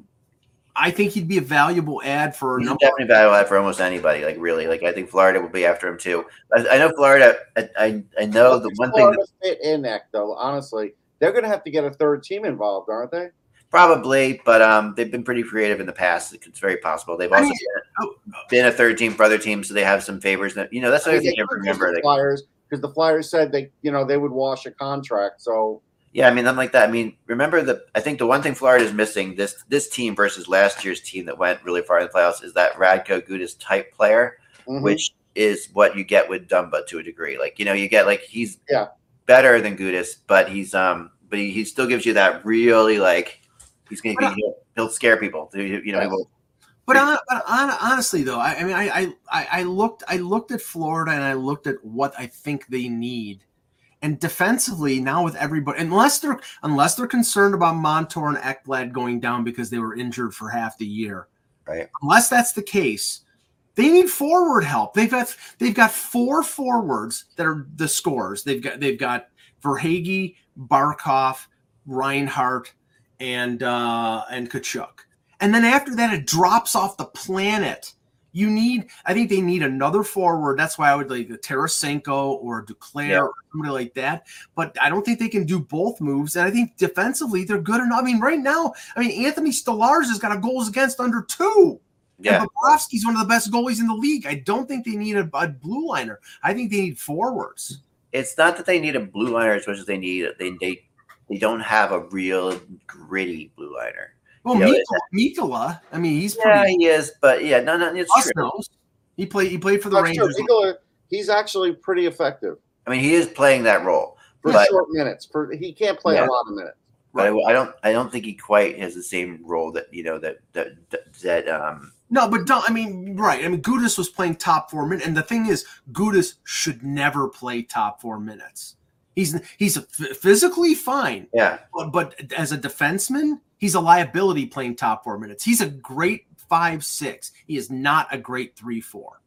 I think he'd be a valuable ad for he's number. definitely valuable ad for almost anybody. Like really, like I think Florida will be after him too. I, I know Florida. I I, I know the Does one thing that Florida fit in that though. Honestly, they're going to have to get a third team involved, aren't they? Probably, but um, they've been pretty creative in the past. It's very possible. They've I also mean, been, oh, been a third team for other teams, so they have some favors. That you know that's the I other mean, thing to remember. the Flyers because the Flyers said they, you know, they would wash a contract. So Yeah, I mean, I'm like that. I mean, remember the? I think the one thing Florida is missing this this team versus last year's team that went really far in the playoffs is that Radko Gudas type player, Mhm. which is what you get with Dumba to a degree. Like you know, you get like he's Yeah. better than Gudas, but he's um, but he, he still gives you that really like he's gonna But I- he'll, he'll scare people. You you know, Yes. But, on, but on, honestly, though, I, I mean, I, I- I I looked I looked at Florida and I looked at what I think they need, and defensively now with everybody, unless they're unless they're concerned about Montour and Ekblad going down because they were injured for half the year, Right. Unless that's the case, they need forward help. They've got they've got four forwards that are the scores. They've got they've got Verhaeghe, Barkov, Reinhart, and uh, and Tkachuk. And then after that, it drops off the planet. You need, I think they need another forward. That's why I would like a Tarasenko or Duclair Yeah. or somebody like that. But I don't think they can do both moves. And I think defensively, they're good enough. I mean, right now, I mean, Anthony Stolarz has got a goals against under two. yeah. And Bobrovsky's one of the best goalies in the league. I don't think they need a, a blue liner. I think they need forwards. It's not that they need a blue liner as much as they need they they they don't have a real gritty blue liner. Well, Yeah, Mikkola, Mikkola, I mean, he's Yeah, pretty. he is, but yeah, no, no, it's true. knows. He played. He played for the That's. Rangers. Nikola, he's actually pretty effective I mean, he is playing that role, for but short minutes. For he can't play Yeah. a lot of minutes. but I, I don't I don't think he quite has the same role that you know that that that, that um No, but don't. I mean, right. I mean, Gudas was playing top four minutes, and the thing is, Gudas should never play top four minutes. He's he's physically fine, yeah but, but as a defenseman, he's a liability playing top four minutes. He's a great five six. He is not a great three four.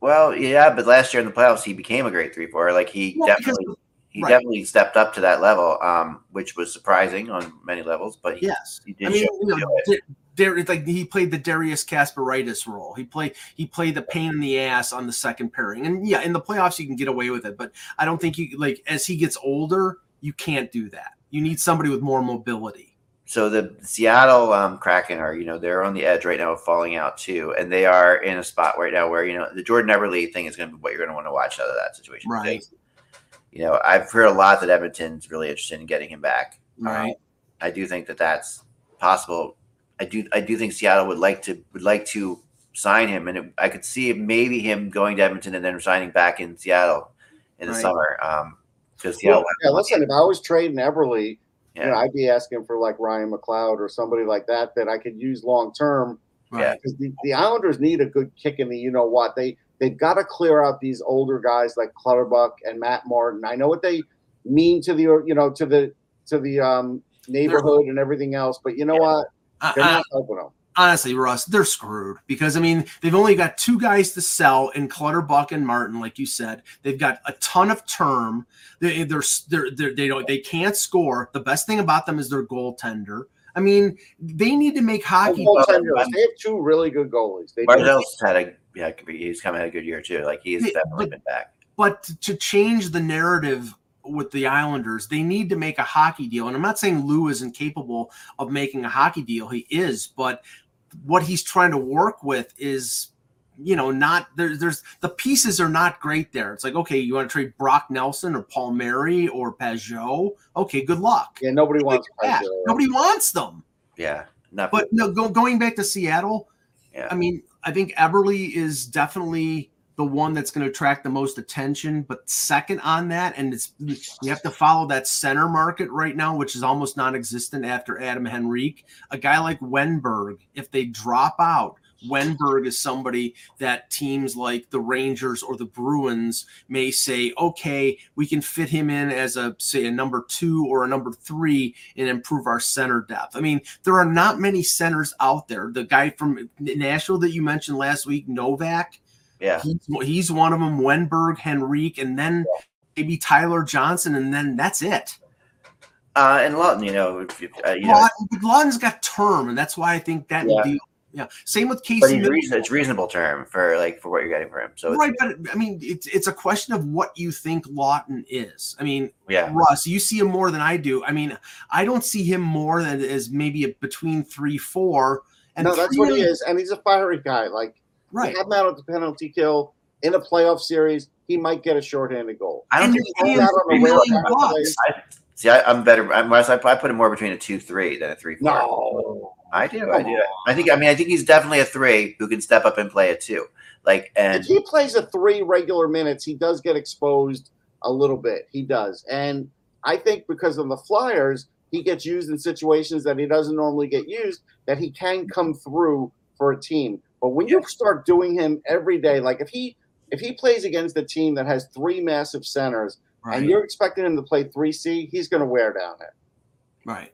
well yeah but last year in the playoffs he became a great three four like he Well, because- definitely he right. definitely stepped up to that level um which was surprising on many levels but he, Yes, he did I mean, show- you know. Dar- Dar- it's like he played the Darius Kasparaitis role. He played he played the pain in the ass on the second pairing, and yeah, in the playoffs you can get away with it. But I don't think you like as he gets older, you can't do that. You need somebody with more mobility. so the Seattle um, Kraken are, you know, they're on the edge right now of falling out too, and they are in a spot right now where you know the Jordan Eberle thing is going to be what you're going to want to watch out of that situation. Right. because, You know, I've heard a lot that Edmonton's really interested in getting him back. Right. Um, I do think that that's possible. I do. I do think Seattle would like to would like to sign him, and it, I could see maybe him going to Edmonton and then signing back in Seattle in the Right. summer. Um, because Seattle, Yeah, listen, if I was trading Eberle, yeah, you know, I'd be asking for like Ryan McLeod or somebody like that that I could use long term. Yeah. Because the, the Islanders need a good kick in the you know what. They they've got to clear out these older guys like Clutterbuck and Matt Martin. I know what they mean to the you know to the to the um neighborhood and everything else, but you know Yeah. what? I- They're I- not helping them. honestly, Russ, they're screwed because I mean they've only got two guys to sell in Clutterbuck and Martin, like you said. They've got a ton of term. They, they're, they're, they're they don't they can't score. The best thing about them is their goaltender. I mean, they need to make hockey. Well, well, they have two really good goalies. They do. Barzell's had a yeah, he's come had a good year too. Like he's Yeah, definitely but- been back. But to change the narrative with the Islanders, they need to make a hockey deal. And I'm not saying Lou isn't capable of making a hockey deal. He is, but what he's trying to work with is, you know, not there, there's the pieces are not great there. It's like, okay, you want to trade Brock Nelson or Palmieri or Pageau? Okay, good luck. Yeah, nobody wants Yeah, Pageau. nobody wants them. Yeah, not But no, go, going back to Seattle, yeah. I mean, I think Eberle is definitely the one that's going to attract the most attention. But second on that, and it's you have to follow that center market right now, which is almost non-existent after Adam Henrique. A guy like Wennberg, if they drop out, Wennberg is somebody that teams like the Rangers or the Bruins may say, okay, we can fit him in as a say a number two or a number three and improve our center depth. I mean, there are not many centers out there. The guy from Nashville that you mentioned last week, Novak, yeah. he's, he's one of them. Wennberg, Henrique, and then maybe Tyler Johnson, and then that's it. Uh, and Laughton, you know, if, if, uh, you know, Laughton, Laughton's got term, and that's why I think that Yeah. deal. Yeah, same with Casey. but reason, it's reasonable term for like for what you're getting for him. So right, but I mean, it's it's a question of what you think Laughton is. I mean, yeah, Russ, you see him more than I do. I mean, I don't see him more than as maybe a, between three, four. And no, that's three what he is, and he's a fiery guy. Like Right. you have him out at the penalty kill in a playoff series, he might get a shorthanded goal. I don't And think you're He's paying out on three a rare million kind of bucks. place. I, See, I, I'm better. I'm, I I put him more between a two three than a three four. No. I do. I do. I think. I mean, I think he's definitely a three who can step up and play a two. Like, and If he plays a three regular minutes, he does get exposed a little bit. He does. And I think because of the Flyers, he gets used in situations that he doesn't normally get used, that he can come through for a team. But when you start doing him every day, like if he if he plays against a team that has three massive centers Right. and you're expecting him to play three C, he's gonna wear down it. right.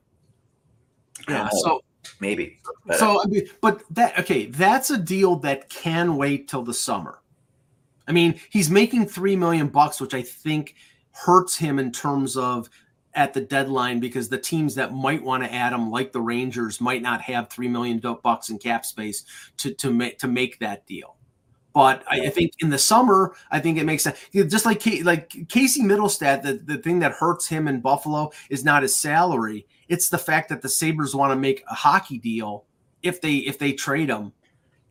Yeah. So maybe. But, so uh, I mean, but that okay, that's a deal that can wait till the summer. I mean, he's making three million bucks, which I think hurts him in terms of at the deadline because the teams that might want to add him, like the Rangers, might not have three million bucks in cap space to to make to make that deal. But I, I think in the summer, I think it makes sense. Just like like Casey Mittelstadt, the, the thing that hurts him in Buffalo is not his salary; it's the fact that the Sabres want to make a hockey deal if they if they trade him,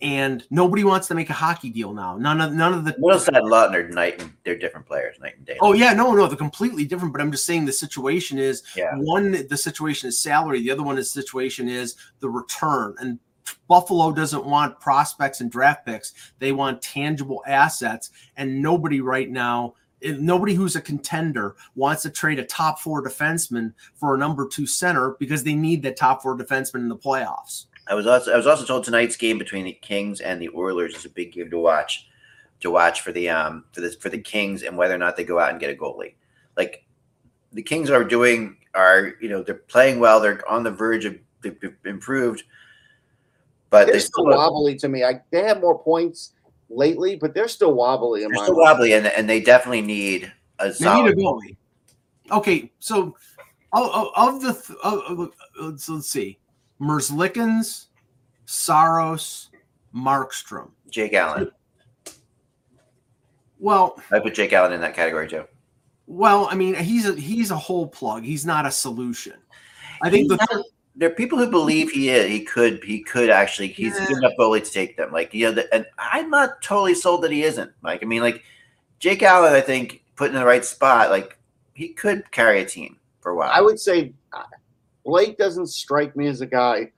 and nobody wants to make a hockey deal now. None of none of the Mittelstadt and Laughton are night and they're different players, night and day. Oh yeah, no, no, they're completely different. But I'm just saying the situation is Yeah. one, the situation is salary. The other one is situation is the return. And Buffalo doesn't want prospects and draft picks. They want tangible assets. And nobody right now, nobody who's a contender wants to trade a top four defenseman for a number two center because they need that top four defenseman in the playoffs. I was also I was also told tonight's game between the Kings and the Oilers is a big game to watch, to watch for the um for the for the Kings and whether or not they go out and get a goalie. Like the Kings are doing are you know they're playing well. They're on the verge of they've improved, but They're they still still wobbly to me. I, they have more points lately, but they're still wobbly in they're my still mind. wobbly and, and they definitely need a They need solid. a goalie. Okay, so of, of- of the th- of, of- so let's see, Merzlikins, Saros, Markstrom. Jake Allen. Well, I put Jake Allen in that category too. well, I mean, he's a he's a whole plug. He's not a solution. I think the not- there are people who believe he is. He could. He could actually. He's a Yeah. good enough goalie to take them. Like you know, the, and I'm not totally sold that he isn't. Like I mean, like Jake Allen, I think put in the right spot. Like he could carry a team for a while. I would say uh, Blake doesn't strike me as a guy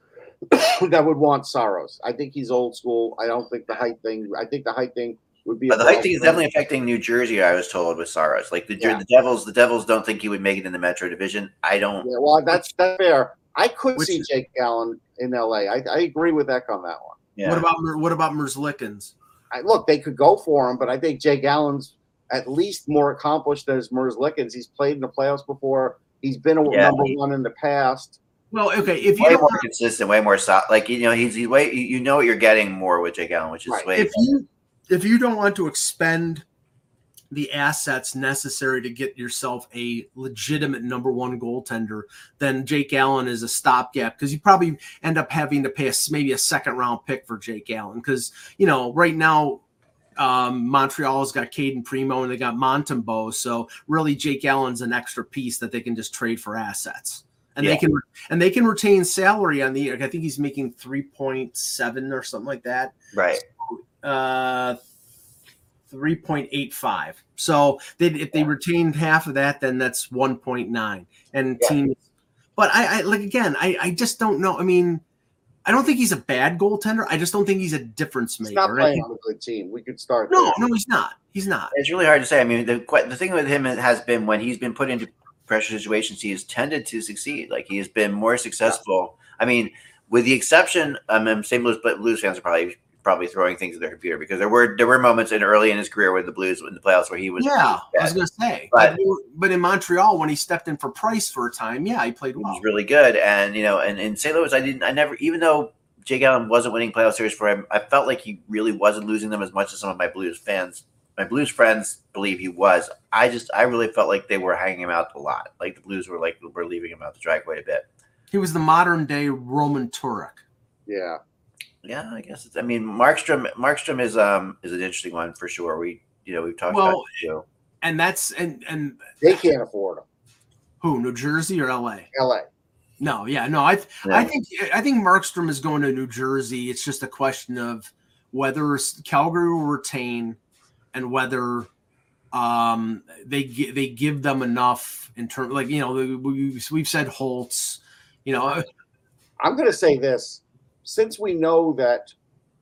that would want Saros. I think he's old school. I don't think the height thing. I think the height thing would be. a But the height thing is definitely affecting New Jersey. I was told with Saros. Like the, Yeah. the Devils, the Devils don't think he would make it in the Metro Division. I don't. Yeah, well, that's that's fair. I could Which- see Jake Allen in LA. I, I agree with Eck on that one. Yeah. what about what about Merzlikins? I, look, they could go for him, but I think Jake Allen's at least more accomplished as Merzlikins. He's played in the playoffs before. He's been a Yeah. number one in the past. Well, okay, if you way more consistent, way more solid. Like you know, he's he way you you know what you're getting more with Jake Allen, which is Right. way. if you if you don't want to expend the assets necessary to get yourself a legitimate number one goaltender, then Jake Allen is a stopgap because you probably end up having to pay a maybe a second round pick for Jake Allen because you know right now um, Montreal's got Cayden Primeau and they got Montembeault, so really Jake Allen's an extra piece that they can just trade for assets. And Yeah. they can and they can retain salary on the. I think he's making three point seven or something like that right. uh 3.85 so they if they retained half of that then that's 1.9 and Yeah. teams but I, I like again I, I just don't know i mean i don't think he's a bad goaltender i just don't think he's a difference He's maker not playing on a good team. We could start. no there. no he's not he's not It's really hard to say. I mean, the the thing with him has been when he's been put into pressure situations, he has tended to succeed. Like he has been more successful. I mean, with the exception, um, and St. Louis but Blues fans are probably probably throwing things at their computer because there were there were moments in early in his career with the Blues in the playoffs where he was yeah i was gonna say But- but, but in montreal when he stepped in for price for a time yeah he played He was really good. And you know, and in St. Louis, I didn't, I never, even though Jake Allen wasn't winning playoff series for him, I felt like he really wasn't losing them as much as some of my Blues fans, my Blues friends believe he was. I just, I really felt like they were hanging him out a lot. Like the Blues were like were leaving him out the drag quite a bit. he was the modern day roman turek Yeah. Yeah, I guess it's. I mean, Markstrom, Markstrom is um is an interesting one for sure. We, you know, we've talked about Well, it too. and that's and and They can't afford him. who new jersey or la LA. no yeah no i Yeah. I think I think Markstrom is going to New Jersey. It's just a question of whether Calgary will retain and whether Um, they gi- they give them enough in terms, like you know, we, we've said Holtz. You know, I'm going to say this: since we know that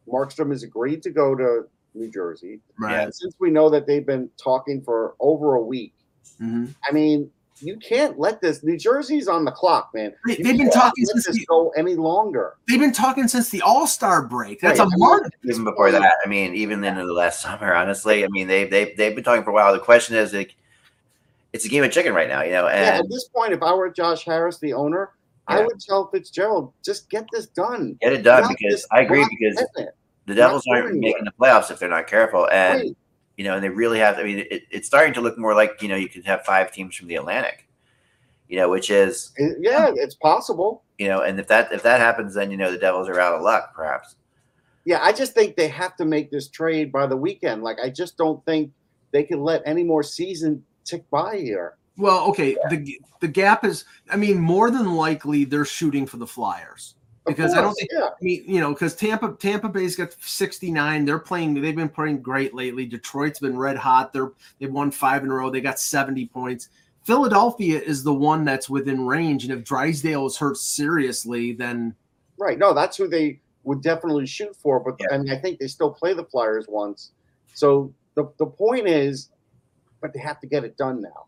Markstrom has agreed to go to New Jersey, right? and since we know that they've been talking for over a week, Mhm. I mean, you can't let this. New Jersey's on the clock, man. They, they've been talking since this the- go any longer. They've been talking since the All Star break. That's Right, a I mean, month. even before that. I mean, even into the last summer, honestly. I mean, they they they've been talking for a while. The question is, like, it's a game of chicken right now, you know. yeah, at this point, if I were Josh Harris, the owner, I would tell Fitzgerald, just get this done. get it done Not because I agree because the Devils not aren't making the playoffs if they're not careful, and Right. you know, and they really have. I mean, it, it's starting to look more like you know you could have five teams from the Atlantic, you know, which is yeah, it's possible. you know, and if that if that happens, then you know the Devils are out of luck, perhaps. Yeah, I just think they have to make this trade by the weekend. Like, I just don't think they can let any more season tick by here. Well, okay. The the gap is. I mean, more than likely they're shooting for the Flyers because I don't think. yeah. I mean, you know, because Tampa Tampa Bay's got 69. They're playing. They've been playing great lately. Detroit's been red hot. They're they've won five in a row. They got 70 points. Philadelphia is the one that's within range, and if Drysdale is hurt seriously, then Right. No, that's who they would definitely shoot for. But Yeah. I mean, I think they still play the Flyers once. So the, the point is, but they have to get it done now.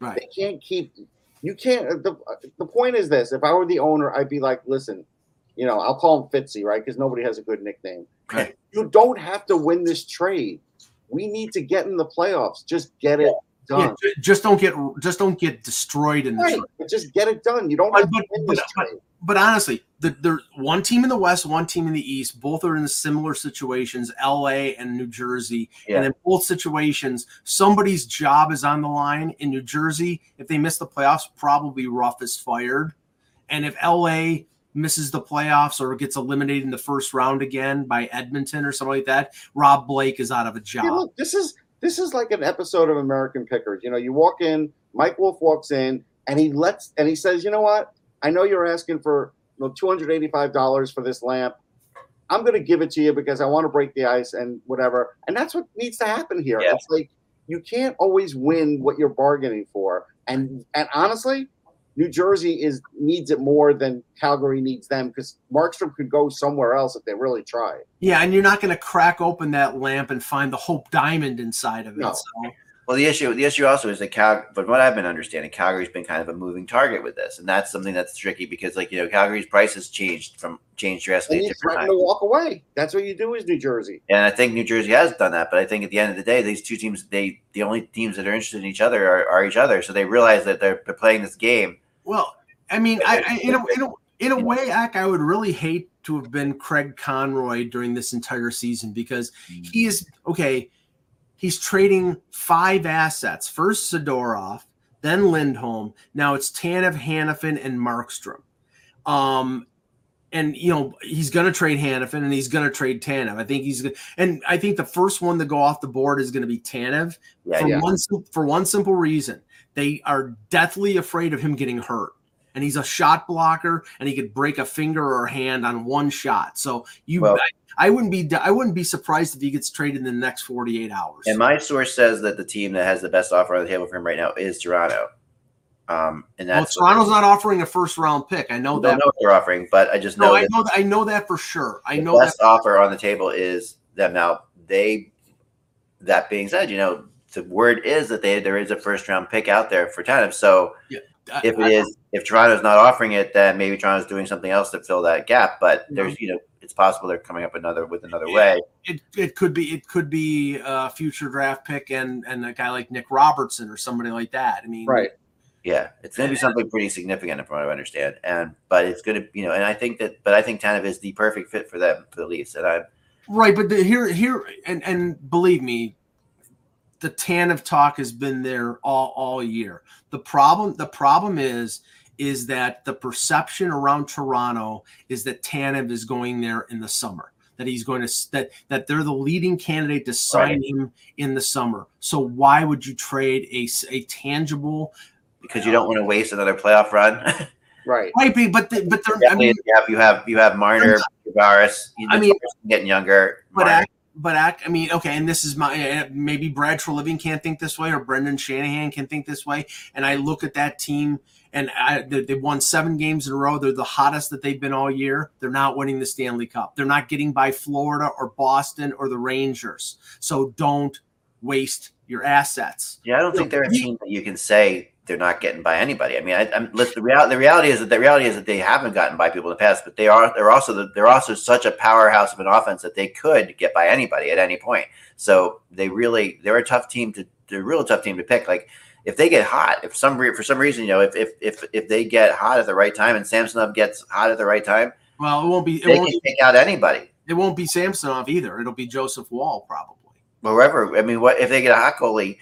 Right. They can't keep. You can't. Uh, the, uh, the point is this: if I were the owner, I'd be like, listen, you know, I'll call him Fitzy, right? Because nobody has a good nickname. Right. You don't have to win this trade. We need to get in the playoffs. Just get it Yeah, done. ju- just don't get just don't get destroyed in the Right. trade. But just get it done. You don't But- have to win but- this but- trade. But honestly, the, there's one team in the West, one team in the East. Both are in similar situations, LA and New Jersey. Yeah. And in both situations, somebody's job is on the line. In New Jersey, if they miss the playoffs, probably Ruff is fired. And if LA misses the playoffs or gets eliminated in the first round again by Edmonton or something like that, Rob Blake is out of a job. Hey, look, this is this is like an episode of American Pickers. You know, you walk in, Mike Wolfe walks in, and he lets and he says, "You know what? I know you're asking for you know, two hundred eighty-five dollars for this lamp. I'm going to give it to you because I want to break the ice and whatever." And that's what needs to happen here. Yeah. It's like you can't always win what you're bargaining for, and and honestly. New Jersey is needs it more than Calgary needs them because Markstrom could go somewhere else if they really tried. Yeah, and you're not going to crack open that lamp and find the Hope Diamond inside of it. No. So. Well, the issue the issue also is that Cal, but what I've been understanding, Calgary's been kind of a moving target with this, and that's something that's tricky because, like you know, Calgary's price has changed from changed drastically And at you different threaten to walk away. That's what you do as New Jersey. And I think New Jersey has done that, but I think at the end of the day, these two teams, they the only teams that are interested in each other are, are each other. So they realize that they're, they're playing this game. Well, I mean, I, I in, a, in, a, in a way, Ack, I would really hate to have been Craig Conroy during this entire season because mm. he is okay. He's trading five assets. First Zadorov, then Lindholm. Now it's Tanev, Hanifin, and Markstrom. Um, and you know he's going to trade Hanifin and he's going to trade Tanev. I think he's gonna, and I think the first one to go off the board is going to be Tanev Yeah, for yeah. one for one simple reason. They are deathly afraid of him getting hurt. And he's a shot blocker and he could break a finger or a hand on one shot. So you Well- I, I wouldn't be I wouldn't be surprised if he gets traded in the next 48 hours. And my source says that the team that has the best offer on the table for him right now is Toronto. Um, and well, Toronto's not offering a first round pick. I know I don't that. know what they're offering, but I just No, know I that know that I know that for sure. I the know that best offer on the table is them. Now they. That being said, you know the word is that they there is a first round pick out there for Tanev. So I- if it I- is if Toronto's not offering it, then maybe Toronto's doing something else to fill that gap. But mm-hmm. there's you know it's possible they're coming up another with another Yeah. way. it, it could be it could be a future draft pick and and a guy like Nick Robertson or somebody like that. I mean, Right. Yeah, it's going to be something pretty significant, from what I understand. And but it's going to, you know, and I think that, but I think Tanev is the perfect fit for them for the Leafs. And I'm Right, but the, here, here, and and believe me, the Tanev talk has been there all all year. The problem, the problem is, is that the perception around Toronto is that Tanev is going there in the summer. That he's going to that that they're the leading candidate to sign him in the summer. So why would you trade a a tangible? because you don't want to waste another playoff run. Right. Right, but but, the, but they're, I Definitely, mean, you have you have you have Marner, Tavares. I I mean- mean, getting younger. but Marner. But I, I mean, okay, and this is my uh, maybe Brad Treliving can't think this way, or Brendan Shanahan can think this way, and I look at that team. And I, they, they won seven games in a row. They're the hottest that they've been all year. They're not winning the Stanley Cup. They're not getting by Florida or Boston or the Rangers. So don't waste your assets. Yeah, I don't think they're a team that you can say they're not getting by anybody. I mean, I, am. The reality, the reality is that the reality is that they haven't gotten by people in the past, but they are. They're also the, they're also such a powerhouse of an offense that they could get by anybody at any point. So they really they're a tough team to. They're a real tough team to pick. Like if they get hot, if some for some reason, you know, if if if if they get hot at the right time and Samsonov gets hot at the right time, well, it won't be. It they won't can take out anybody. It won't be Samsonov either. It'll be Joseph Woll probably. Wherever. I mean, what if they get a hot goalie?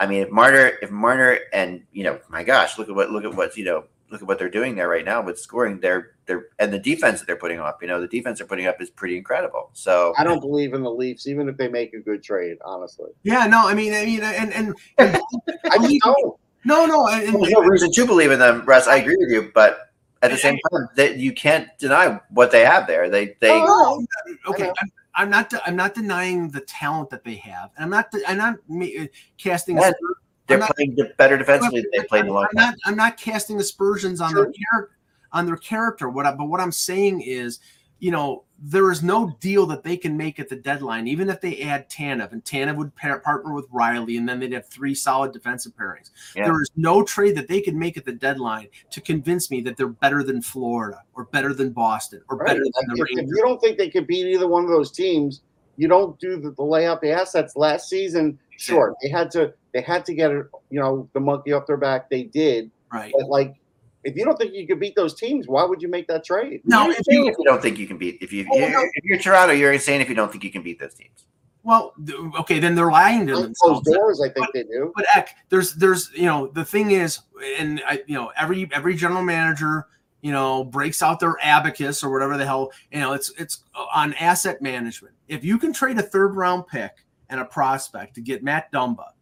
I mean, if Marner, if Marner, and you know, my gosh, look at what look at what you know, look at what they're doing there right now with scoring. They're they're and the defense that they're putting up. You know, the defense they're putting up is pretty incredible. So I don't believe in the Leafs, even if they make a good trade. Honestly. Yeah. No. I mean. I mean. And and, and I just don't. No. No. And, There's no reason to believe in them, Russ. I agree with you, but at the same time, that you can't deny what they have there. They they. Oh, okay. I'm, I'm not. I'm not denying the talent that they have. and I'm not. I'm not casting. Yeah, they're not, playing better defensively than they played in the long I'm not. I'm not casting aspersions on sure. their character. On their character. What? I, but what I'm saying is, you know, there is no deal that they can make at the deadline, even if they add Tanev, and Tanev would pair, partner with Rielly and then they'd have three solid defensive pairings. Yeah. There is no trade that they could make at the deadline to convince me that they're better than Florida or better than Boston or right. better than if, the Rangers. If you don't think they could beat either one of those teams, you don't do the, the lay out the assets. Last season, sure, yeah. they had to they had to get it, you know the monkey off their back. They did, right? But like if you don't think you can beat those teams, why would you make that trade? No, if you, if you don't think you can beat if you oh, no. if you're Toronto, you're insane if you don't think you can beat those teams. Well, okay, then they're lying to themselves. doors, I think but, they do. But Eck, there's there's you know the thing is, and I you know every every general manager you know breaks out their abacus or whatever the hell you know it's it's on asset management. If you can trade a third round pick and a prospect to get Matt Dumba,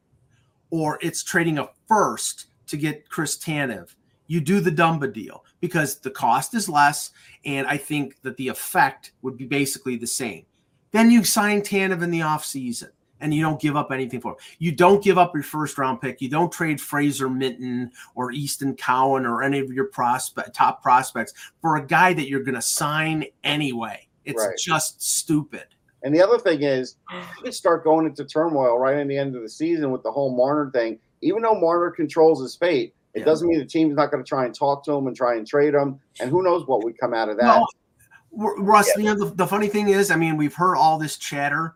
or it's trading a first to get Chris Tanev you do the Dumba deal because the cost is less, and I think that the effect would be basically the same. Then you sign Tanev in the offseason and you don't give up anything for him. You don't give up your first round pick. You don't trade Fraser Minten or Easton Cowan or any of your prospect top prospects for a guy that you're going to sign anyway. It's right. just stupid. And the other thing is, you can start going into turmoil right in the end of the season with the whole Marner thing. Even though Marner controls his fate, it yeah. doesn't mean the team's not going to try and talk to him and try and trade him. And who knows what would come out of that. Well, Russ, yeah. you know, the, the funny thing is, I mean, we've heard all this chatter,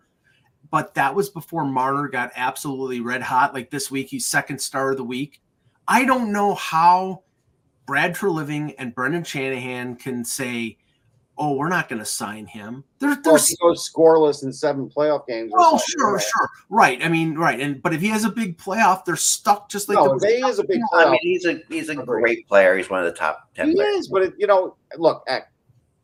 but that was before Marner got absolutely red hot. Like this week, he's second star of the week. I don't know how Brad Treliving and Brendan Shanahan can say, oh, we're not going to sign him. There, there's he goes scoreless in seven playoff games. Oh, sure, right? sure, right. I mean, right, and but if he has a big playoff, they're stuck just like. No, he is a big. Playoff. I mean, he's a he's a great player. He's one of the top ten. He players. is, but it, you know, look,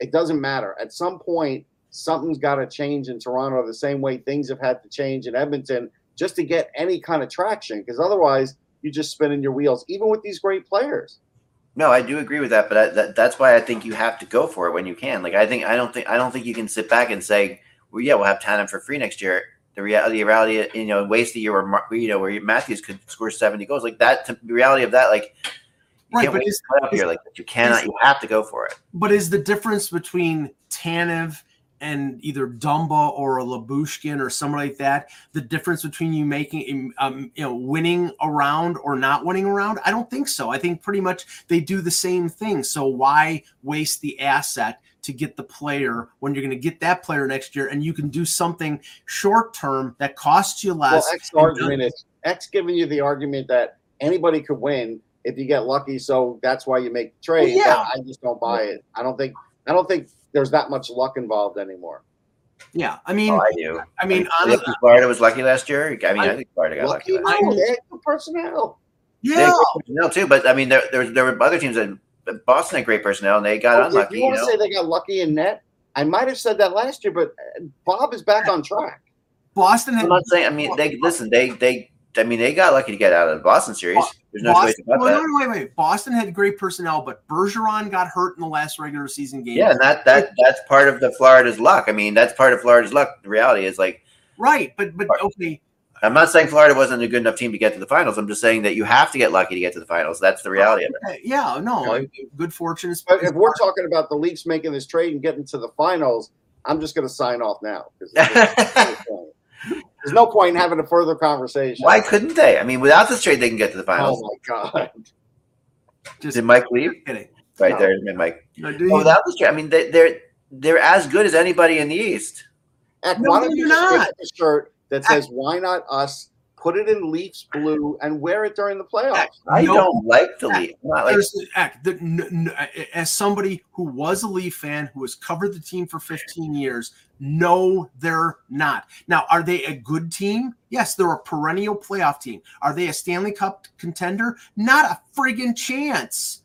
it doesn't matter. At some point, something's got to change in Toronto the same way things have had to change in Edmonton just to get any kind of traction. Because otherwise, you're just spinning your wheels, even with these great players. No, I do agree with that, but I, that, that's why I think you have to go for it when you can. Like I think I don't think I don't think you can sit back and say, "Well, yeah, we'll have Tanev for free next year." The reality, the reality, you know, waste a year where you know where Matthews could score seventy goals, like that. The reality of that, like, you right, can't but is, here, like you cannot, is, you have to go for it. But is the difference between Tanev and either Dumba or a Lyubushkin or somebody like that, the difference between you making, um, you know, winning around or not winning around? I don't think so. I think pretty much they do the same thing. So why waste the asset to get the player when you're going to get that player next year and you can do something short term that costs you less? Well, X argument is X giving you the argument that anybody could win if you get lucky. So that's why you make the trade. Well, yeah. I just don't buy it. I don't think, I don't think there's that much luck involved anymore. Yeah, I mean, oh, I do. I mean, I think Florida was lucky last year. I mean, I, I think Florida got lucky. lucky no, they had good personnel. Yeah, personnel too. But I mean, there, there, there were other teams that Boston had great personnel and they got oh, unlucky. If you want to say they got lucky in net, I might have said that last year, but uh, Bob is back on track. Boston. Had, I'm not saying. I mean, they listen. They they. I mean, they got lucky to get out of the Boston series. There's no Boston, about oh, well, that. No, wait, wait. Boston had great personnel, but Bergeron got hurt in the last regular season game. Yeah, and that that that's part of the Florida's luck. I mean, that's part of Florida's luck. The reality is like right, but but okay, I'm not saying Florida wasn't a good enough team to get to the finals. I'm just saying that you have to get lucky to get to the finals. That's the reality of it. yeah, no, Okay. good fortune is. But if we're talking about the Leafs making this trade and getting to the finals, I'm just going to sign off now. 'cause there's, there's no point in having a further conversation. Why couldn't they? I mean, without this trade, they can get to the finals. Oh my god! just Did Mike leave? kidding. Right No. there, Mike. No, do Oh, you- without this trade, I mean, they, they're they're as good as anybody in the East. Heck, No, why don't you you're just not. a shirt that says "Why not us"? Put it in Leafs blue and wear it during the playoffs. I No. don't like the Leafs. Like the, n- n- as somebody who was a Leaf fan who has covered the team for 15 years, no, they're not. Now, are they a good team? Yes, they're a perennial playoff team. Are they a Stanley Cup contender? Not a friggin' chance.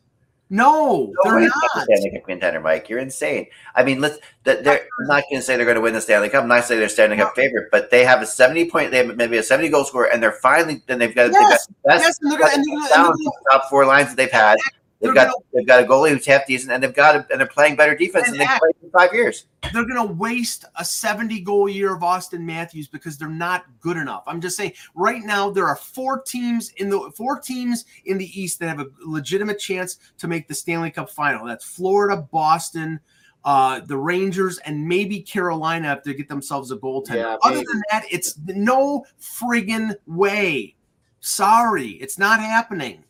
No, No they're not. Stanley Cup contender, Mike. You're insane. I mean, let's. They're I'm not going to say they're going to win the Stanley Cup. I'm not saying they're Stanley Cup favorite, but they have a 70 point. They have maybe a 70 goal score, and they're finally. Then they've got, Yes, they've got the best Yes, and they're gonna, and they're gonna, and balance they're of the top four lines that they've had. They've They're got they've got a goalie who's half decent, and they've got a, and they're playing better defense And than they've played in five years. they're going to waste a 70 goal year of Auston Matthews because they're not good enough. I'm just saying right now there are four teams in the four teams in the East that have a legitimate chance to make the Stanley Cup final. That's Florida, Boston, uh, the Rangers, and maybe Carolina if they get themselves a goaltender. Yeah, Other than that, it's no friggin' way. Sorry, it's not happening.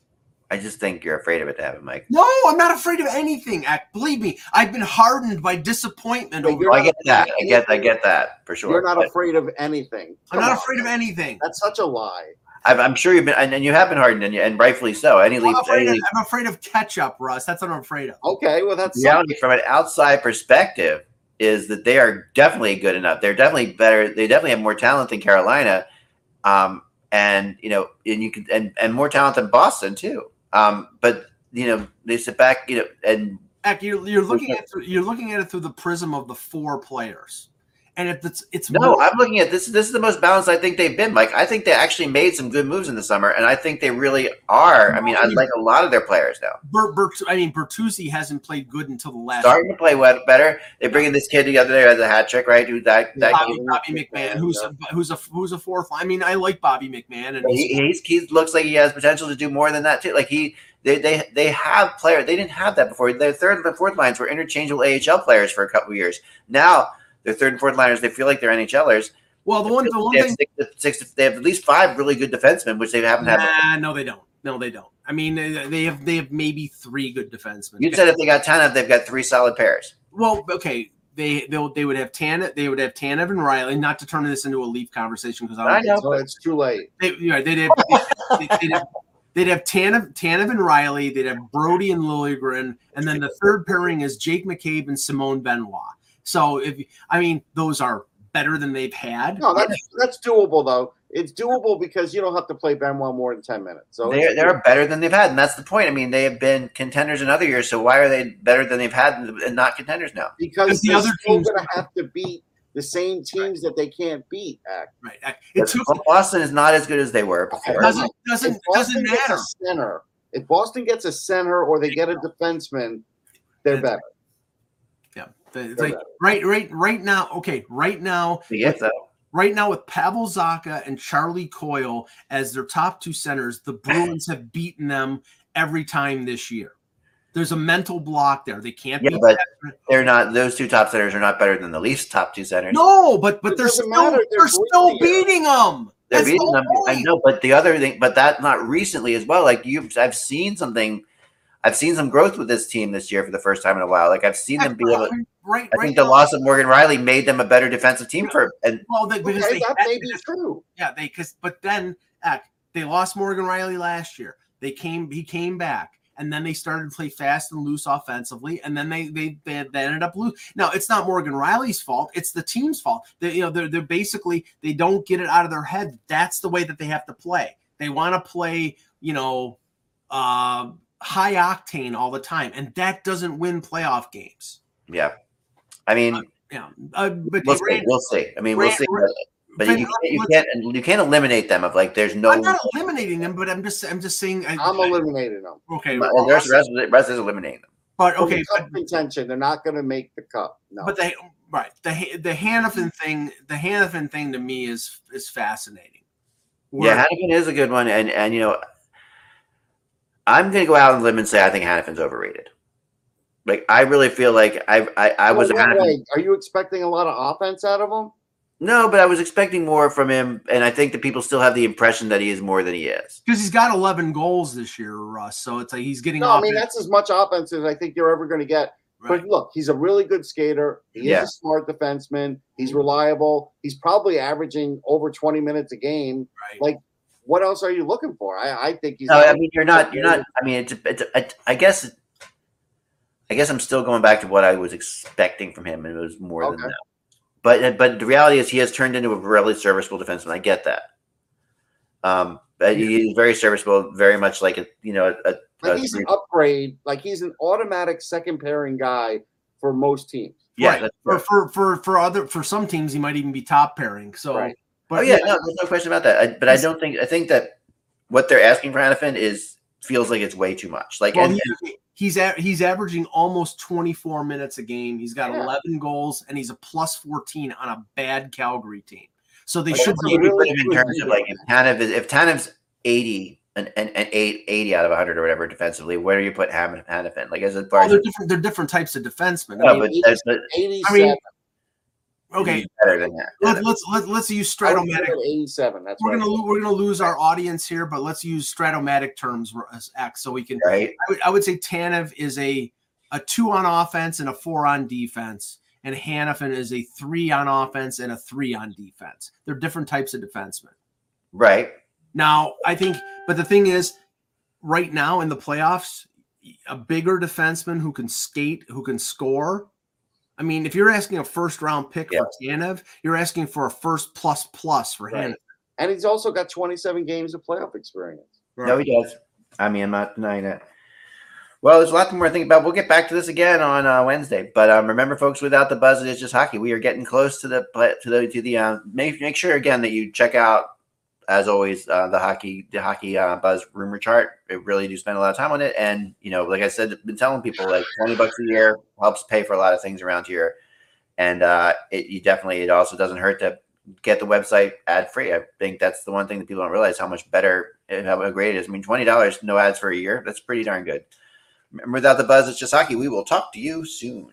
I just think you're afraid of it to happen, Mike. No, I'm not afraid of anything. Ack. Believe me, I've been hardened by disappointment. But over I get that. I get. I get that for sure. You're not But afraid of anything. I'm not on. afraid of anything. That's such a lie. I'm, I'm sure you've been, and, and you have been hardened, and, you, and rightfully so. Any I'm Leafs, afraid, any of, I'm afraid of ketchup, Russ. That's what I'm afraid of. Okay, well that's reality from an outside perspective is that they are definitely good enough. They're definitely better. They definitely have more talent than Carolina, um, and you know, and you can and, and more talent than Boston too. Um, but you know, they sit back, you know, and Heck, you're, you're looking at you're looking at it through the prism of the four players, and if it's it's no, more- I'm looking at this. This is the most balanced I think they've been. Like I think they actually made some good moves in the summer, and I think they really are. I mean, I like a lot of their players now. Bert, Bert, I mean Bertuzzi hasn't played good until the last. Starting to play well, better. They bring in this kid the other day as a hat trick, right? Who that that Bobby, Bobby McMann, who's a, who's a who's a fourth. I mean, I like Bobby McMann, and he, he's, he looks like he has potential to do more than that too. Like he, they, they, they have players. They didn't have that before. Their third and fourth lines were interchangeable AHL players for a couple of years. Now their third and fourth liners, they feel like they're NHLers. well, the one the one They have, thing. six, six, they have at least five really good defensemen, which they haven't had. No, they don't. No, they don't. I mean, they they have they have maybe three good defensemen. You said if they got ten, they've got three solid pairs. Well, okay. They they'll, they would have Tan they would have Tanev and Rielly. Not to turn this into a Leaf conversation because I know. So it's too late. They, you know, they'd have, they'd, they'd have they'd have Tanev, Tanev and Rielly. They'd have Brodie and Liljegren, and then the third pairing is Jake McCabe and Simone Benoit. So if I mean those are better than they've had. No, that's that's doable though. It's doable because you don't have to play Benoit more than ten minutes. So They're, they're better than they've had, and that's the point. I mean, they have been contenders in other years, so why are they better than they've had and and not contenders now? because the other teams- going to have to beat the same teams that they can't beat. Act. right. It took Boston is not as good as they were before. doesn't If doesn't Boston doesn't gets matter. a center. If Boston gets a center or they get a defenseman, they're better. Yeah, the- it's like better. right right right now. Okay, right now Yeah, right now with Pavel Zacha and Charlie Coyle as their top two centers, the Bruins have beaten them every time this year. There's a mental block there. They can't Yeah, beat but that. they're not. Those two top centers are not better than the Leafs' top two centers. No, but but It they're still matter. they're, They're still great here. beating them. they're That's beating whole them. I know, but the other thing, but that not recently as well. Like you've, I've seen something. I've seen some growth with this team this year for the first time in a while. Like I've seen them be able. Right, right I right think the loss of Morgan Rielly made them a better defensive team for. And Well, they, because Okay, they that may be true. yeah, they because but then uh, they lost Morgan Rielly last year. They came, he came back, and then they started to play fast and loose offensively, and then they they they, they ended up lose. Now it's not Morgan Rielly's fault; it's the team's fault. They, you know, they're they're basically they don't get it out of their head. That's the way that they have to play. They want to play, you know, uh, high octane all the time, and that doesn't win playoff games. yeah, I mean, Yeah, uh, but we'll they see. ran- We'll see. I mean, we'll see. ran- But Van- you can't, you can't you can't eliminate them of like there's no. I'm not eliminating them, but I'm just I'm just saying. I, I'm eliminating them. okay, Well, there's the rest, the rest is eliminating them. but okay, cup but, contention, they're not going to make the cup. No. but they Right. The the Hanifin thing, the Hanifin thing to me is is fascinating. Where, yeah, Hanifin is a good one, and and you know, I'm going to go out on a limb and say I think Hanifin's overrated. Like I really feel like I I, I was. Wait, Are you expecting a lot of offense out of him? No, but I was expecting more from him, and I think that people still have the impression that he is more than he is. Because he's got 11 goals this year, Russ. So it's like he's getting. No, offense. I mean that's as much offense as I think you're ever going to get. Right. But look, he's a really good skater. He yeah. is a smart defenseman. He's reliable. He's probably averaging over 20 minutes a game. Right. Like, what else are you looking for? I, I think he's. No, I mean you're not. You're not. I mean, it's. it's, it's I guess. I guess I'm still going back to what I was expecting from him, and it was more okay. than that. But but the reality is he has turned into a really serviceable defenseman. I get that. Um, but he's very serviceable, very much like a you know a, like a he's an upgrade. Like he's an automatic second pairing guy for most teams. Yeah, right. for, for for for other for some teams he might even be top pairing. So, right. But oh yeah, yeah, no, there's no question about that. I, but I don't think I think that what they're asking for Hanifin is feels like it's way too much. Like, well, and, he's a, he's averaging almost 24 minutes a game. He's got yeah. 11 goals and he's a plus 14 on a bad Calgary team. So they should be really in terms of like if Tanev is if Tanev's 80 and, and, and eight, 80 out of 100 or whatever defensively, where do you put Hanifin? Like as a far oh, they're different. They're different types of defensemen. No, I mean, but, but, I mean, Okay, better than that. Let, let's let, let's use Strat-O-Matic. Eighty-seven. That's we're gonna we're gonna lose our audience here, but let's use Strat-O-Matic terms as X so we can. Right. I would, I would say Tanev is a a two on offense and a four on defense, and Hanifin is a three on offense and a three on defense. They're different types of defensemen. Right. Now, I think, but the thing is, right now in the playoffs, a bigger defenseman who can skate, who can score, I mean, if you're asking a first round pick yeah. for Tanev, you're asking for a first plus plus for right. And he's also got 27 games of playoff experience. Right. No, he does. I mean, I'm not denying it. Well, there's a lot more to think about. We'll get back to this again on uh, Wednesday. But um, remember, folks, without the buzz, it's just hockey. We are getting close to the to the to the. Uh, make make sure again that you check out as always, uh, the hockey the hockey uh, buzz rumor chart. I really do spend a lot of time on it, and you know, like I said, I've been telling people like twenty bucks a year helps pay for a lot of things around here, and uh, it you definitely it also doesn't hurt to get the website ad free. I think that's the one thing that people don't realize how much better how great it is. I mean, twenty dollars no ads for a year that's pretty darn good. Without the buzz, it's just hockey. We will talk to you soon.